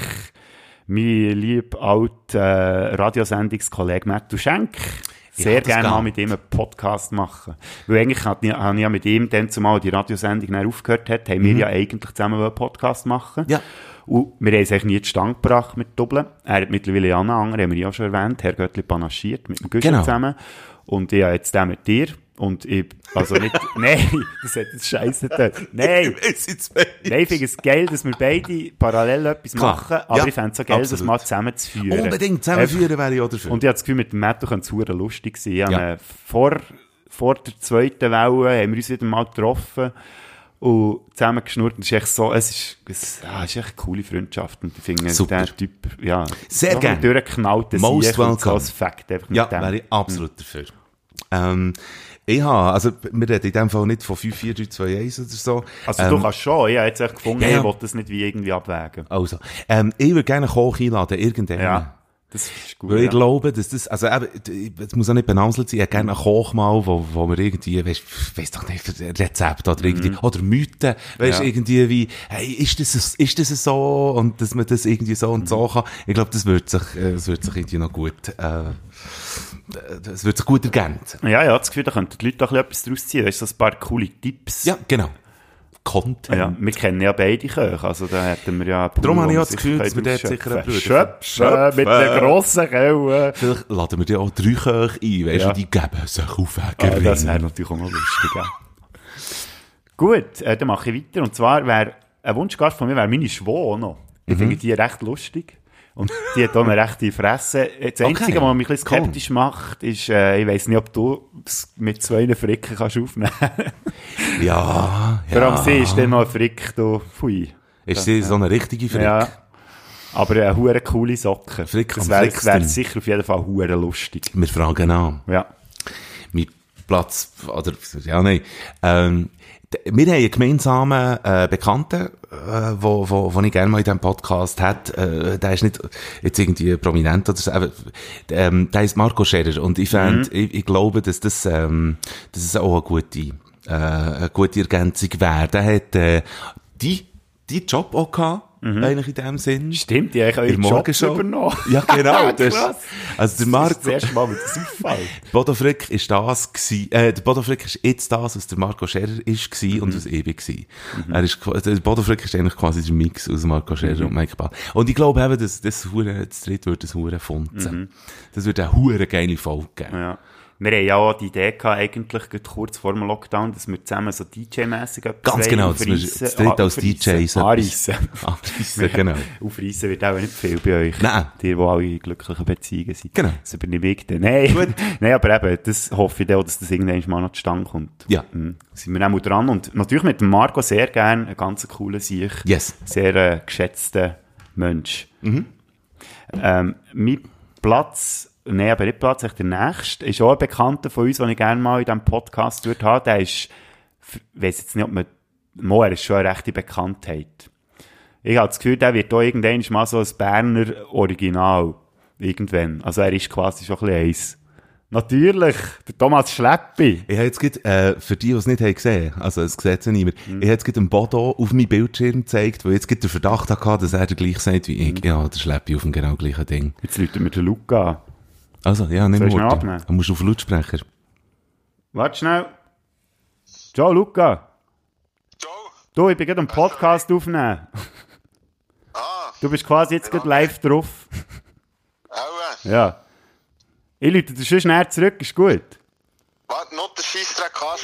mein lieb alt äh, Radiosendungskollege Matthew Schenk. Sehr Ja, gerne mal mit ihm einen Podcast machen. Weil eigentlich habe ich ja mit ihm dann zumal die Radiosendung dann aufgehört hat, haben wir ja eigentlich zusammen einen Podcast machen. Mhm. Ja. Und wir haben es eigentlich nie zustande gebracht mit Dublin. Er hat mittlerweile einen anderen, haben wir ja schon erwähnt, Herr Göttli panaschiert, mit dem Güschen Genau. zusammen. Und ich habe jetzt den mit dir. Und ich, also nicht, nein, das hat jetzt scheiße getan. Nein, Ist nein, ich finde es geil, dass wir beide parallel etwas Klar. machen, aber Ja, ich fände es so geil, das absolut. mal zusammenzuführen. Unbedingt zusammenführen wäre ich auch dafür. Und ich habe das Gefühl, mit dem Matto könnte es lustig sein. Ja. vor, vor der zweiten Welle haben wir uns wieder mal getroffen und zusammen geschnurrt. Und es ist echt so, es ist, es, ja, es ist echt eine coole Freundschaft. Und ich finde, Super. der Typ, ja, Sehr so ein gern. durchgeknallter Most Sieg und so Fakt einfach Ja, wäre ich absolut dafür. Ähm, ich habe, also, wir reden in dem Fall nicht von 5, 4, 3, 2, 1 oder so. Also ähm, du kannst schon, ich habe jetzt echt gefunden, Ja, ja. ich will das nicht wie irgendwie abwägen. Also, ähm, ich würde gerne Koch einladen, irgendwann. Ja, das ist gut. Weil ich ja. glaube, dass das, also eben, es muss auch nicht benamselt sein, ich hätte gerne einen Koch mal, wo, wo wir irgendwie, weißt, weiss doch nicht, Rezept oder irgendwie, oder Mythen, weißt, Mhm. Ja. irgendwie wie, hey, ist das, ist das so? Und dass man das irgendwie so und Mhm. so kann. Ich glaube, das wird sich, äh, das wird sich irgendwie noch gut, äh, das wird sich gut ergänzen. Ja, ja, das Gefühl, da könnten die Leute auch ein bisschen etwas draus ziehen. Weißt du, so ein paar coole Tipps. Ja, genau. Content. Ja, wir kennen ja beide Köche, also da hätten wir ja... Darum habe ich auch das Gefühl, dass wir dort sicher einen Bruder Schöpfen, mit einer grossen Kelle. Vielleicht laden wir dir auch drei Köche ein, weißt Ja. du, die geben sich auf Ah, Wege das wäre natürlich auch noch lustig, ja. Gut, äh, dann mache ich weiter. Und zwar wäre, ein Wunschgast von mir wäre meine Schwau noch. Ich Mhm. finde die recht lustig. Und die hat auch eine rechte Fresse. Das Okay. Einzige, was mich ein bisschen Cool. skeptisch macht, ist, äh, ich weiss nicht, ob du es mit zwei Fricken kannst aufnehmen kannst. Ja, Vor allem ja. sie ist dann noch ein Frick, du, pfui. Ist sie so eine richtige Frick? Ja. Aber eine hure coole Socke. Frick das wäre wär sicher auf jeden Fall hure lustig. Wir fragen an. Ja. Mein Platz, oder, ja, nein. Ähm, wir haben einen gemeinsamen äh, Bekannten, äh, wo, wo, wo ich gerne mal in diesem Podcast hätte. Äh, der ist nicht jetzt irgendwie prominent oder so, aber ähm, der ist Marco Scherer. Und ich fänd, ich, ich glaube, dass das, ähm, dass es auch eine gute, äh, eine gute Ergänzung wäre. Der hat äh, die, die Job auch gehabt, eigentlich in dem Sinn. Stimmt, die haben euren Job Morgenshow. übernommen. Ja, genau. Das, also der Das Marco, ist das erste Mal, wie das auffällt. Bodo Frick ist das gsi, äh, der Bodo Frick ist jetzt das, was der Marco Scherer ist gsi und was ich bin gsi. Er ist, der Bodo Frick ist eigentlich quasi der Mix aus Marco Scherer und Mike Ball. Und ich glaube eben, dass das Hure, das dritte wird das Hure funzen. Das wird eine Hure geile Folge geben. Ja. Wir haben ja auch die Idee gehabt, eigentlich kurz vor dem Lockdown, dass wir zusammen so DJ-mässig etwas Ganz genau, dass wir aufreissen. zu dritt Ah, als. DJs Anreissen. Abschliessen, genau. Aufreissen wird auch nicht viel bei euch. Nein. Die, die alle in glücklichen Beziehungen sind. Genau. Das übernehme ich dann. Nein. Nein, aber eben, das hoffe ich auch, dass das irgendwann mal noch zustande kommt. Ja. Mhm. Sind wir auch mal dran. Und natürlich mit Marco sehr gern, ein ganz cooler Sieg. Yes. Sehr äh, geschätzter Mensch. Ähm, mein Platz, nein, aber nicht Platz, echt der nächste, ist auch ein Bekannter von uns, den ich gerne mal in diesem Podcast würde haben. Der ist, ich weiss jetzt nicht, ob man, mal, er ist schon eine rechte Bekanntheit. Ich habe das Gefühl, der wird auch irgendwann mal so ein Berner Original. Irgendwann. Also er ist quasi schon ein bisschen eins. Natürlich, der Thomas Schleppi. Ich habe jetzt gerade, äh, für die, die es nicht haben gesehen also es sieht ja niemand, ich habe jetzt gerade einen Bodo auf meinem Bildschirm gezeigt, wo ich jetzt gerade den Verdacht hatte, dass er der gleich sagt wie ich. Ja, der schleppt auf dem genau gleichen Ding. Jetzt läutet mir der Luca. Also, ja, nicht Soll ich mehr. schnell abnehmen? Du musst auf Lautsprecher. Warte schnell. Ciao, Luca. Ciao. Du, ich bin gerade einen Podcast aufnehmen. Ah, Du bist quasi jetzt gerade live drauf. auch. äh. Ja. Ich lüte dir schon schnell zurück, ist gut. Warte, noch der Scheissdreck aus?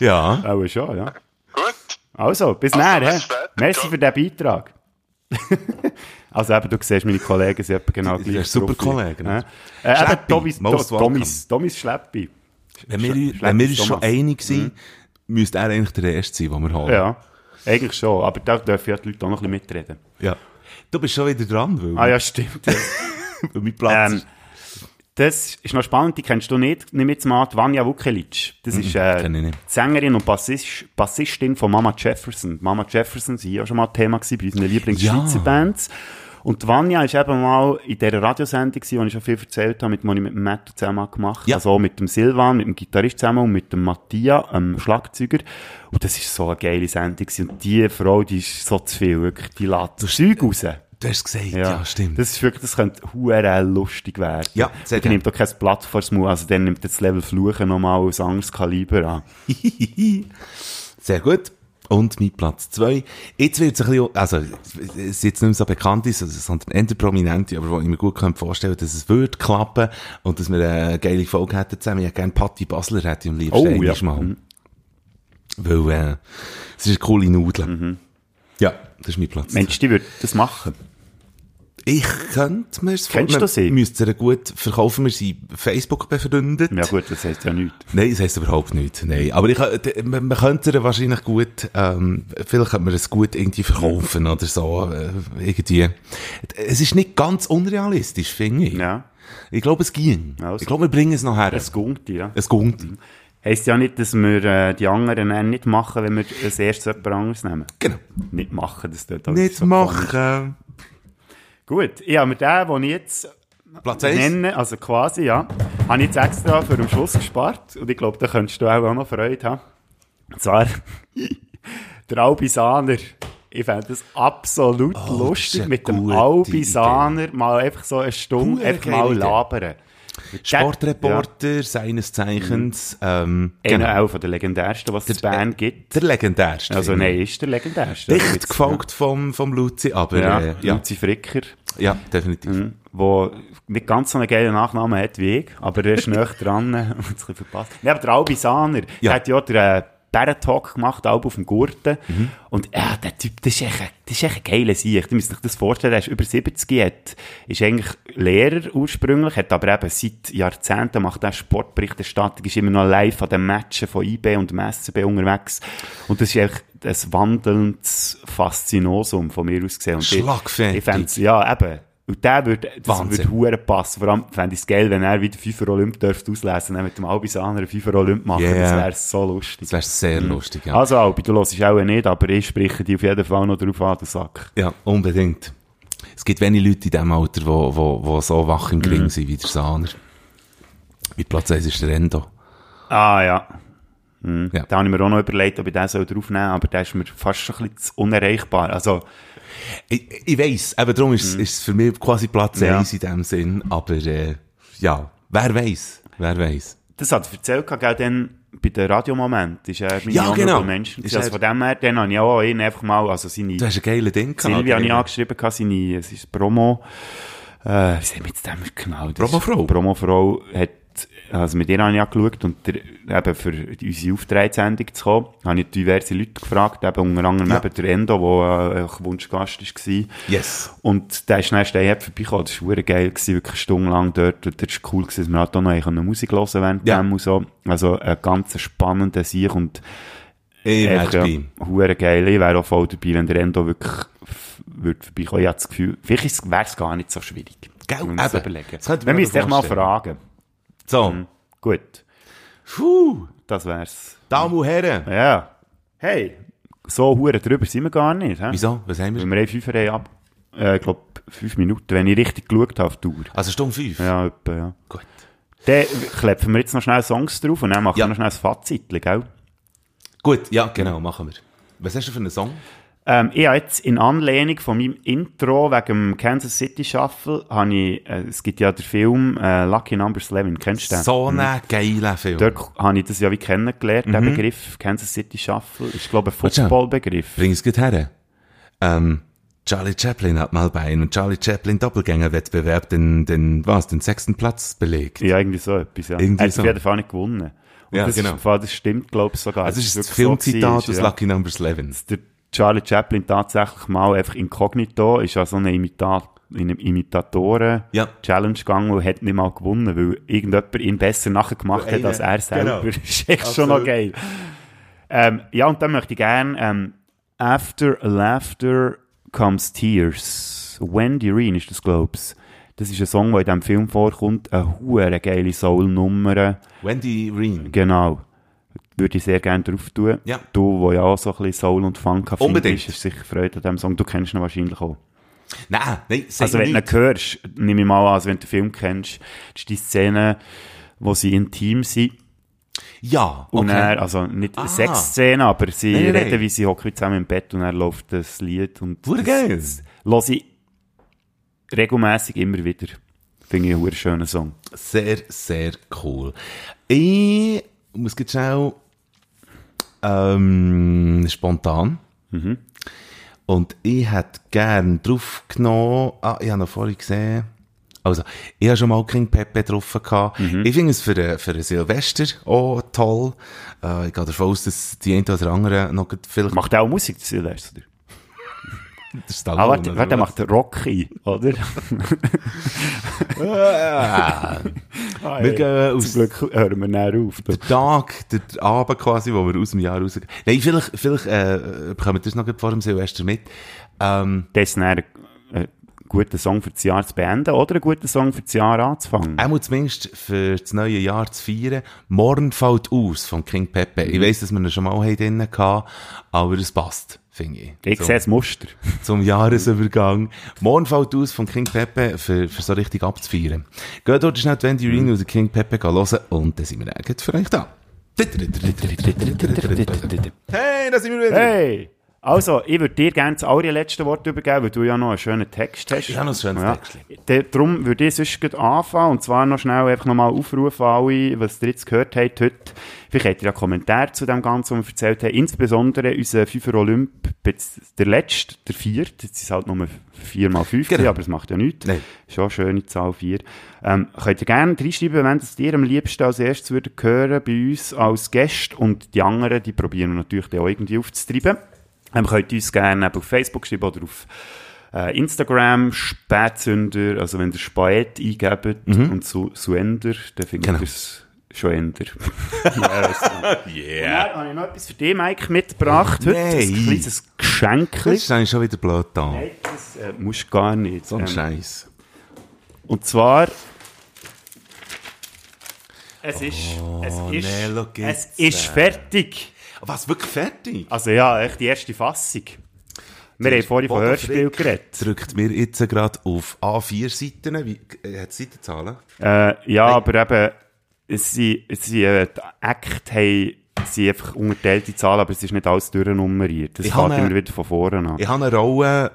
Ja. Auch schon, ja. Gut. Also, bis Also, näher, Merci für den Beitrag. also eben, du siehst, meine Kollegen sind etwa genau gleich. super. Kollegen, Ja. Äh, eben, Schleppi, Tomis, most To- Tomis, Tomis Schleppi. Wenn wir, wenn wir uns schon einig sind, müsste er eigentlich der Erste sein, den wir haben. Ja, eigentlich schon. Aber da dürfen ja die Leute auch noch ein bisschen mitreden. ja. Du bist schon wieder dran, weil, Ah ja, stimmt. weil mein Platz ähm. Das ist noch spannend, die kennst du nicht. Nimm jetzt mal die Vanja Vukelic. Das ist äh, Sängerin und Bassist, Bassistin von Mama Jefferson. Mama Jefferson war ja schon mal Thema gewesen bei unseren Lieblings-Schweizer Ja. Bands. Und Vanja ist eben mal in dieser Radiosendung die ich schon viel erzählt habe, mit, die ich mit dem Matt zusammen gemacht Ja. Also auch mit dem Silvan, mit dem Gitarrist zusammen und mit dem Mattia, dem Schlagzeuger. Und das ist so eine geile Sendung gewesen. Und die Frau, die ist so zu viel, wirklich. Die lässt das Zeug raus. Du hast gesagt, ja, stimmt. Das ist wirklich, das könnte huere lustig werden. Ja, sehr gerne. nimmt doch kein Blatt vor also dann nimmt das Level Fluchen nochmal ein anderes Kaliber an. Sehr gut. Und mein Platz zwei. Jetzt wird es ein bisschen, also, es ist jetzt nicht mehr so bekannt ist, also, sondern eher prominent, aber wo ich mir gut könnte vorstellen, dass es würde klappen und dass wir eine geile Folge hätten zusammen. Ich hätte gerne Patti Basler hätte ich am liebsten Oh, ja. mal. Weil, äh, es ist eine coole Nudel. Ja, das ist mein Platz. Mensch, die würde das machen. Ich könnte mir es Kennst du sie? Müsste ihr gut verkaufen. Wir sind Facebook befreundet. Ja gut, das heisst ja nichts. Nein, das heisst überhaupt nicht. Nein. Aber ich, äh, man, man könnte ihr wahrscheinlich gut, ähm, vielleicht könnte man es gut irgendwie verkaufen oder so, äh, irgendwie. Es ist nicht ganz unrealistisch, finde ich. Ja, Ich glaube, es ging. Also. Ich glaube, wir bringen es noch her. es geht, ja. es geht. Heisst ja nicht, dass wir äh, die anderen dann nicht machen, wenn wir als erstes jemand anderes nehmen. Genau. Nicht machen, das dort Nicht machen. Gut, ich habe mir den, den ich jetzt Platz 1. nenne, also quasi, ja, habe ich jetzt extra für den Schluss gespart. Und ich glaube, da könntest du auch noch Freude haben. Und zwar der Albisaner. Ich fände das absolut Oh, das lustig, eine mit dem Albisaner mal einfach so eine Stunde einfach mal Idee. labern. Sportreporter seines Zeichens, ähm, Ja. genau. Einer auch von der legendärsten, was es Bern gibt. Der legendärste. Also nein, ist der legendärste. Also Dicht jetzt- gefolgt vom, vom Luzi, aber, Ja, äh, ja. Luzi Fricker. Ja, definitiv. Mhm. wo nicht ganz so einen geilen Nachnamen hat wie ich, aber er ist näher dran und es ein bisschen verpasst. Ja, aber der Albi Sahner, Ja. der hat ja den äh, Bärentalk gemacht, Albi auf dem Gurten. Mhm. Und ja, der Typ, das ist echt, ein- das ist echt ein geiler Sieg. Du müsst euch das vorstellen, der ist über 70, hat, ist eigentlich Lehrer ursprünglich, hat aber eben seit Jahrzehnten macht er Sportberichterstattung, ist immer noch live an den Matchen von IB und dem SCB unterwegs. Und das ist echt ein wandelndes Faszinosum von mir aus gesehen. Und ich- Schlagfertig. Ich fänd's, ja, eben. Und der würde, das Wahnsinn. würde hure passen. Vor allem fände ich es geil, wenn er wieder FIFA Olymp dürfte auslesen, dann mit dem Albisaner einen FIFA Olymp machen. Yeah. Das wäre so lustig. Das wäre sehr lustig, ja. Also Albi, du hörst auch nicht, aber ich spreche dich auf jeden Fall noch drauf an, den Sack. Ja, unbedingt. Es gibt wenige Leute in diesem Alter, wo, wo, wo so wach im Mhm. Gring sind wie der Sahner. Mit Platz 1 ist der Endo. Ah, ja. Hm. Ja. Da habe ich mir auch noch überlegt, ob ich den draufnehmen soll, aber der ist mir fast schon ein bisschen unerreichbar. Also, Ich, ich weiss, eben darum ist, ist es für mich quasi Platz Mhm. Ja. 1 in dem Sinn, aber äh, ja, wer weiß, wer weiß. das hat er erzählt, gell, dann bei den Radiomomenten ist er meine Ja, genau. Mention. Ist. Also er- von dem her, dann habe ich auch ihn einfach mal, also seine, Du hast ein geiles Ding Silvia habe ich gehabt. angeschrieben, gehabt, seine, es ist Promo, äh, wie sagen wir jetzt dem genau? Promofrau? ist- Promofrau hat, also mit ihr habe ich angeschaut und der, eben für unsere Auftrittssendung zu kommen, habe ich diverse Leute gefragt, eben unter anderem Ja. eben der Endo, der äh, Wunschgast war. Yes. Und der ist dann stehen vorbeigekommen. Das war geil, gewesen, wirklich stundenlang dort. Und das war cool, gewesen, dass wir halt auch noch eine Musik hören während Ja. dem und so. Also, ein ganz spannender Sieg und Ich echt, werde ja, geil. Ich wäre auch voll dabei, wenn der Endo wirklich f- würde vorbeikommen. Ich habe das Gefühl, vielleicht wäre es gar nicht so schwierig. Gell, eben. überlegen. Das Wir müssen dich mal fragen. So. Mhm. Gut. Puh. Das wär's. Damen und Herren. Ja. Hey, so hure drüber sind wir gar nicht. Hä? Wieso? Was haben Weil wir? wir haben fünf haben ab, äh, glaub, fünf Minuten, wenn ich richtig geschaut habe auf die Uhr. Also Stunde fünf? Ja, etwa, ja. Gut. Dann klepfen wir jetzt noch schnell Songs drauf und dann machen Ja. wir noch schnell ein Fazit, gell? Gut, ja, genau, machen wir. Was hast du für einen Song? Ähm, ich habe jetzt in Anlehnung von meinem Intro wegen dem Kansas City Shuffle, habe ich, äh, es gibt ja den Film äh, Lucky Number 11, kennst du den? So einen geilen Film. Dort habe ich das ja wie kennengelernt, Mhm. den Begriff Kansas City Shuffle. Ist, glaube ich, ein. Footballbegriff. Bring es gut her. Ähm, Charlie Chaplin hat mal bei einem Charlie Chaplin Doppelgängerwettbewerb den, den, was, den sechsten Platz belegt. Ja, irgendwie so etwas, ja. Irgendwie er hat so. auf jeden Fall nicht gewonnen. Und Ja, das, genau. ist, das stimmt, glaube ich, sogar. Also, das ist das so Filmzitat aus ja. Lucky Number 11. Charlie Chaplin tatsächlich mal einfach inkognito ist an so eine Imita in einem Imitatoren-Challenge Ja. gegangen und hat nicht mal gewonnen, weil irgendjemand ihn besser nachgemacht hat Einer- als er selber. genau. ist echt schon noch Absolut. geil. Ähm, ja, und dann möchte ich gerne ähm, After Laughter Comes Tears. Wendy Reen ist das, glaub's. Das ist ein Song, der in diesem Film vorkommt. Eine hure geile Soul-Nummer. Wendy Reen. Genau. Würde ich sehr gerne drauf tun. Ja. Du, wo ja auch so ein bisschen Soul und Funk Unbedingt. bist, hast sicher Freude an diesem Song. Du kennst ihn wahrscheinlich auch. Nein, nein, Also wenn du ihn hörst, nehme ich mal an, also wenn du den Film kennst, das ist die Szene, wo sie intim sind. Ja, Und okay. er, also nicht Ah. Sexszene, aber sie Nein, reden, nein. wie sie hocken zusammen im Bett und er läuft das Lied. Und Hure das- geil. Höre ich regelmässig immer wieder. Finde ich einen schönen Song. Sehr, sehr cool. Ich muss jetzt schnell ähm, spontan. Mhm. Und ich hätte gern drauf genommen, ah, ich habe noch vorhin gesehen, also, ich habe schon mal King Pepe getroffen. Mhm. Ich finde es für, ein- für Silvester auch toll. Äh, ich gehe davon aus, dass die eine oder andere noch vielleicht... Macht auch Musik, Silvester? Das Ah, warte, warte, der macht Rocky, oder? Ah, wir gehen aus Zum Glück hören wir näher auf. der Tag, der Abend quasi, wo wir aus dem Jahr rausgehen. Nein, vielleicht, vielleicht äh, bekommen wir das noch vor dem Silvester mit. Ähm, Das ist dann ein ein guter Song für das Jahr zu beenden oder ein guter Song für das Jahr anzufangen. Einmal zumindest für das neue Jahr zu feiern. Morgen fällt aus von King Pepe. Ich weiss, dass wir ihn schon mal drinnen hatten, aber es passt, finde ich. Ich Zum- sehe das Muster. Zum Jahresübergang. Morgen fällt aus von King Pepe für, für so richtig abzufeiern. Geht dort schnell die Wendy Reen oder King Pepe hören und dann sind wir eigentlich für euch da. Hey, da sind wir wieder. Hey! Also, ich würde dir gerne das allerletzte Wort übergeben, weil du ja noch einen schönen Text hast. Ich habe noch ein schönes Textchen. Dann- Darum würde ich sonst anfangen und zwar noch schnell einfach nochmal aufrufen, alle, was ihr jetzt gehört habt heute. Vielleicht habt ihr ja Kommentare zu dem Ganzen, was wir erzählt haben. Insbesondere unser Fünfer Olymp, der letzte, der vierte, jetzt ist es halt nur vier mal fünf, Genau. aber es macht ja nichts. Nein. Schon eine schöne Zahl, vier. Ähm, könnt ihr gerne reinschreiben, wenn das ihr am liebsten als erstes würdet hören bei uns als Gäste und die anderen, die probieren wir natürlich dann auch irgendwie aufzutreiben. Ähm, könnt uns gerne auf Facebook schreiben oder auf äh, Instagram, Spätzünder, also wenn ihr Spät eingebt und so Suender, dann findet Genau. ihr es schon änder. Yeah. Dann habe ich noch etwas für dich, Mike, mitgebracht heute. Nein. Ein kleines Geschenk. Das ist eigentlich schon wieder blöd da. Nein, das äh, musst du gar nicht. So ein Ähm, Scheiß. und zwar. Es ist. es nee, ist. schau es ist äh. fertig. Was, wirklich fertig? Also ja, echt die erste Fassung. Wir haben vorhin von Hörspiel geredet. Drückt mir jetzt gerade auf A4 Seiten. Wie, äh, hat es Seitenzahlen? Äh, ja, aber eben, sie, sie, äh, die Act haben, sie einfach unterteilte Zahlen, aber es ist nicht alles durchnummeriert. Das Ich fängt immer wieder von vorne an. Ich habe eine Rolle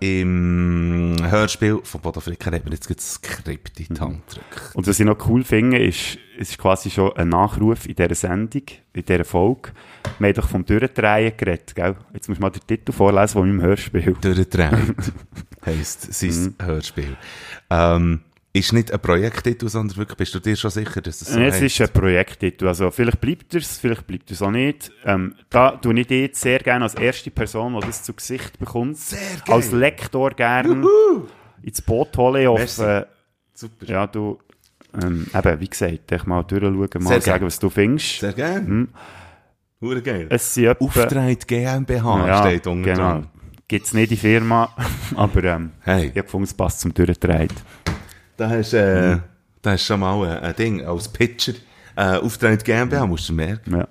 äh, im Hörspiel von Bodo Fricker, hat mir jetzt das Skript in die Hand gedrückt. Und was ich noch cool finde, ist, es ist quasi schon ein Nachruf in dieser Sendung, in dieser Folge. Wir haben doch vom Durchdrehen geredet, gell? Jetzt muss du mal den Titel vorlesen von meinem Hörspiel. Durchdreht heisst sein Hörspiel. Ähm, ist nicht ein Projekttitel, sondern wirklich, bist du dir schon sicher, dass das so es heisst? ist ein Projekttitel. Also, vielleicht bleibt es, vielleicht bleibt es auch nicht. Ähm, da tue ich dich jetzt sehr gerne als erste Person, die das zu Gesicht bekommt. Sehr geil. Als Lektor gerne ins Boot holen. Auf, äh, Super. ja, du, ähm, eben, wie gesagt, dich mal durchschauen, mal Sehr sagen, gerne. was du findest. Sehr gerne. Mhm. Hure geil. Es sind etwa, Auftrag GmbH steht unter genau. dran. Gibt es nicht die Firma, aber ähm, Hey. ich habe gefunden, es passt zum Durchdrehen. Da hast du äh, da hast du schon mal ein, ein Ding als Pitcher. Äh, Auftrag GmbH, musst du merken. Ja.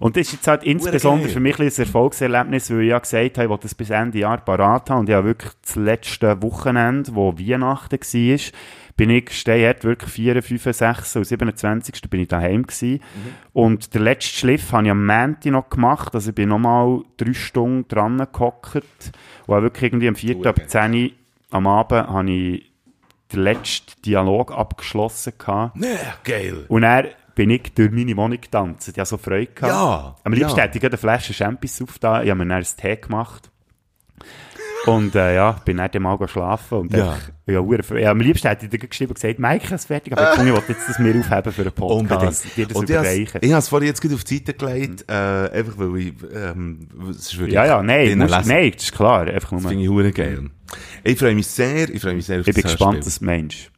Und das ist jetzt halt insbesondere geil. für mich ein Erfolgserlebnis, weil ich ja gesagt habe, ich will das bis Ende Jahr parat haben und ich habe wirklich das letzte Wochenende, wo Weihnachten war, bin ich gestehen, hat wirklich 4, 5, 6 und 27. bin ich daheim gewesen. Und der letzte Schliff habe ich am Montag noch gemacht, also ich bin nochmal drei Stunden dran gehockt und wirklich irgendwie am 4. ab 10 Uhr am Abend habe ich den letzten Dialog abgeschlossen gehabt. Ja, geil. Und dann bin ich durch meine Wohnung getanzt. Ich hatte so Freude gehabt. Ja, Am liebsten ja. hätte ich eine Flasche Champis aufgetan. Ich habe mir dann einen Tee gemacht. Und äh, ja, bin dann mal schlafen. Und Ja. ja. Ja, ja, am liebsten hätte ich dir geschrieben und gesagt, Mike, ich es fertig. Aber ich, ich wollte jetzt das mir aufheben für einen Podcast. Dir das Und ich überreichen. ich habe es vorhin jetzt gerade auf die Seite gelegt, äh, einfach weil ich, ähm, es ist wirklich Ja, ja, nein, musst, nein, das ist klar. Einfach nur, Das finde ich geil. Ich freue mich sehr, ich freue mich sehr auf ich bin das gespannt, Hörspiel. was du meinst.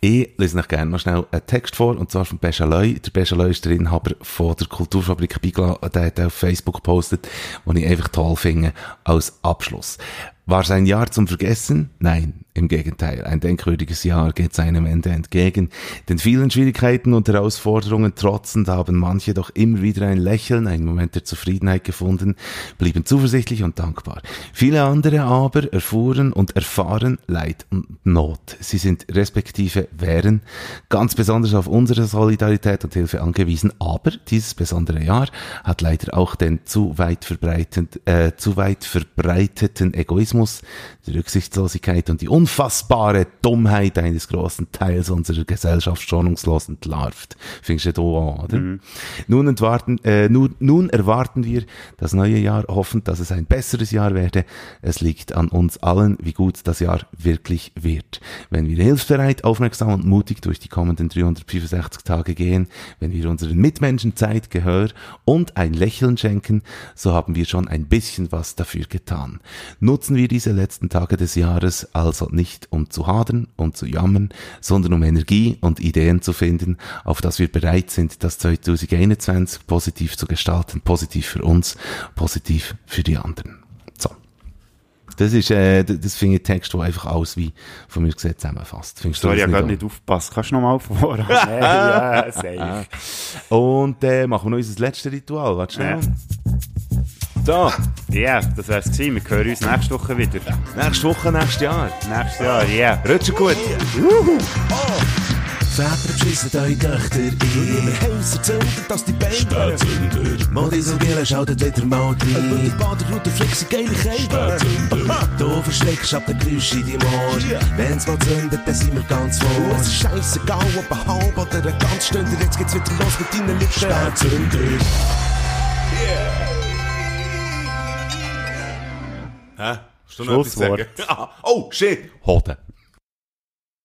Ich lese euch gerne noch schnell einen Text vor, und zwar von Beschaloi. Der Beschaloi ist der Inhaber von der Kulturfabrik Bigla, der hat auf Facebook gepostet, den ich einfach toll finde, als Abschluss. War sein Jahr zum Vergessen? Nein, im Gegenteil. Ein denkwürdiges Jahr geht seinem Ende entgegen. Den vielen Schwierigkeiten und Herausforderungen trotzend haben manche doch immer wieder ein Lächeln, einen Moment der Zufriedenheit gefunden, blieben zuversichtlich und dankbar. Viele andere aber erfuhren und erfahren Leid und Not. Sie sind respektive wären ganz besonders auf unsere Solidarität und Hilfe angewiesen. Aber dieses besondere Jahr hat leider auch den zu weit, verbreitend, äh, zu weit verbreiteten Egoismus, die Rücksichtslosigkeit und die unfassbare Dummheit eines großen Teils unserer Gesellschaft schonungslos entlarvt. Findest du da an, oder? Nun, entwarten, äh, nun, nun erwarten wir das neue Jahr, hoffend, dass es ein besseres Jahr werde. Es liegt an uns allen, wie gut das Jahr wirklich wird. Wenn wir hilfsbereit, aufmerksam und mutig durch die kommenden 365 Tage gehen, wenn wir unseren Mitmenschen Zeit, Gehör und ein Lächeln schenken, so haben wir schon ein bisschen was dafür getan. Nutzen wir diese letzten Tage des Jahres also nicht um zu hadern und zu jammern, sondern um Energie und Ideen zu finden, auf das wir bereit sind, das 2021 positiv zu gestalten, positiv für uns, positiv für die anderen. So. Das ist, äh, das finde ich Text, der einfach alles wie von mir gesehen zusammenfasst. Findest du Sorry, ich das habe nicht aufgepasst. Kannst du noch mal vor? Ja, safe. Und äh, machen wir noch unser letztes Ritual. Warte schnell. Da, Ja, das wär's gewesen. Wir hören uns nächste Woche wieder. nächste Woche, nächstes Jahr. Nächstes Jahr, ja. Yeah. Rutscht gut. Väter beschissen eure Töchter ein. Wir Häuser zünden, dass die Beine Spätzünder. Modi so Gielen schaltet wieder mal rein. Über die Baderroute flexen geile Käfer. Du verschreckst ab der Geräusche in deinem Ohr. Wenn's mal zündet, dann sind wir ganz vor. Es ist scheissegal, ob ein halb oder ein ganz Stunde. Jetzt geht's wieder los mit deinen Lippen. Spätzünder. Hä? Schlusswort. Ah, oh, shit. Hoden.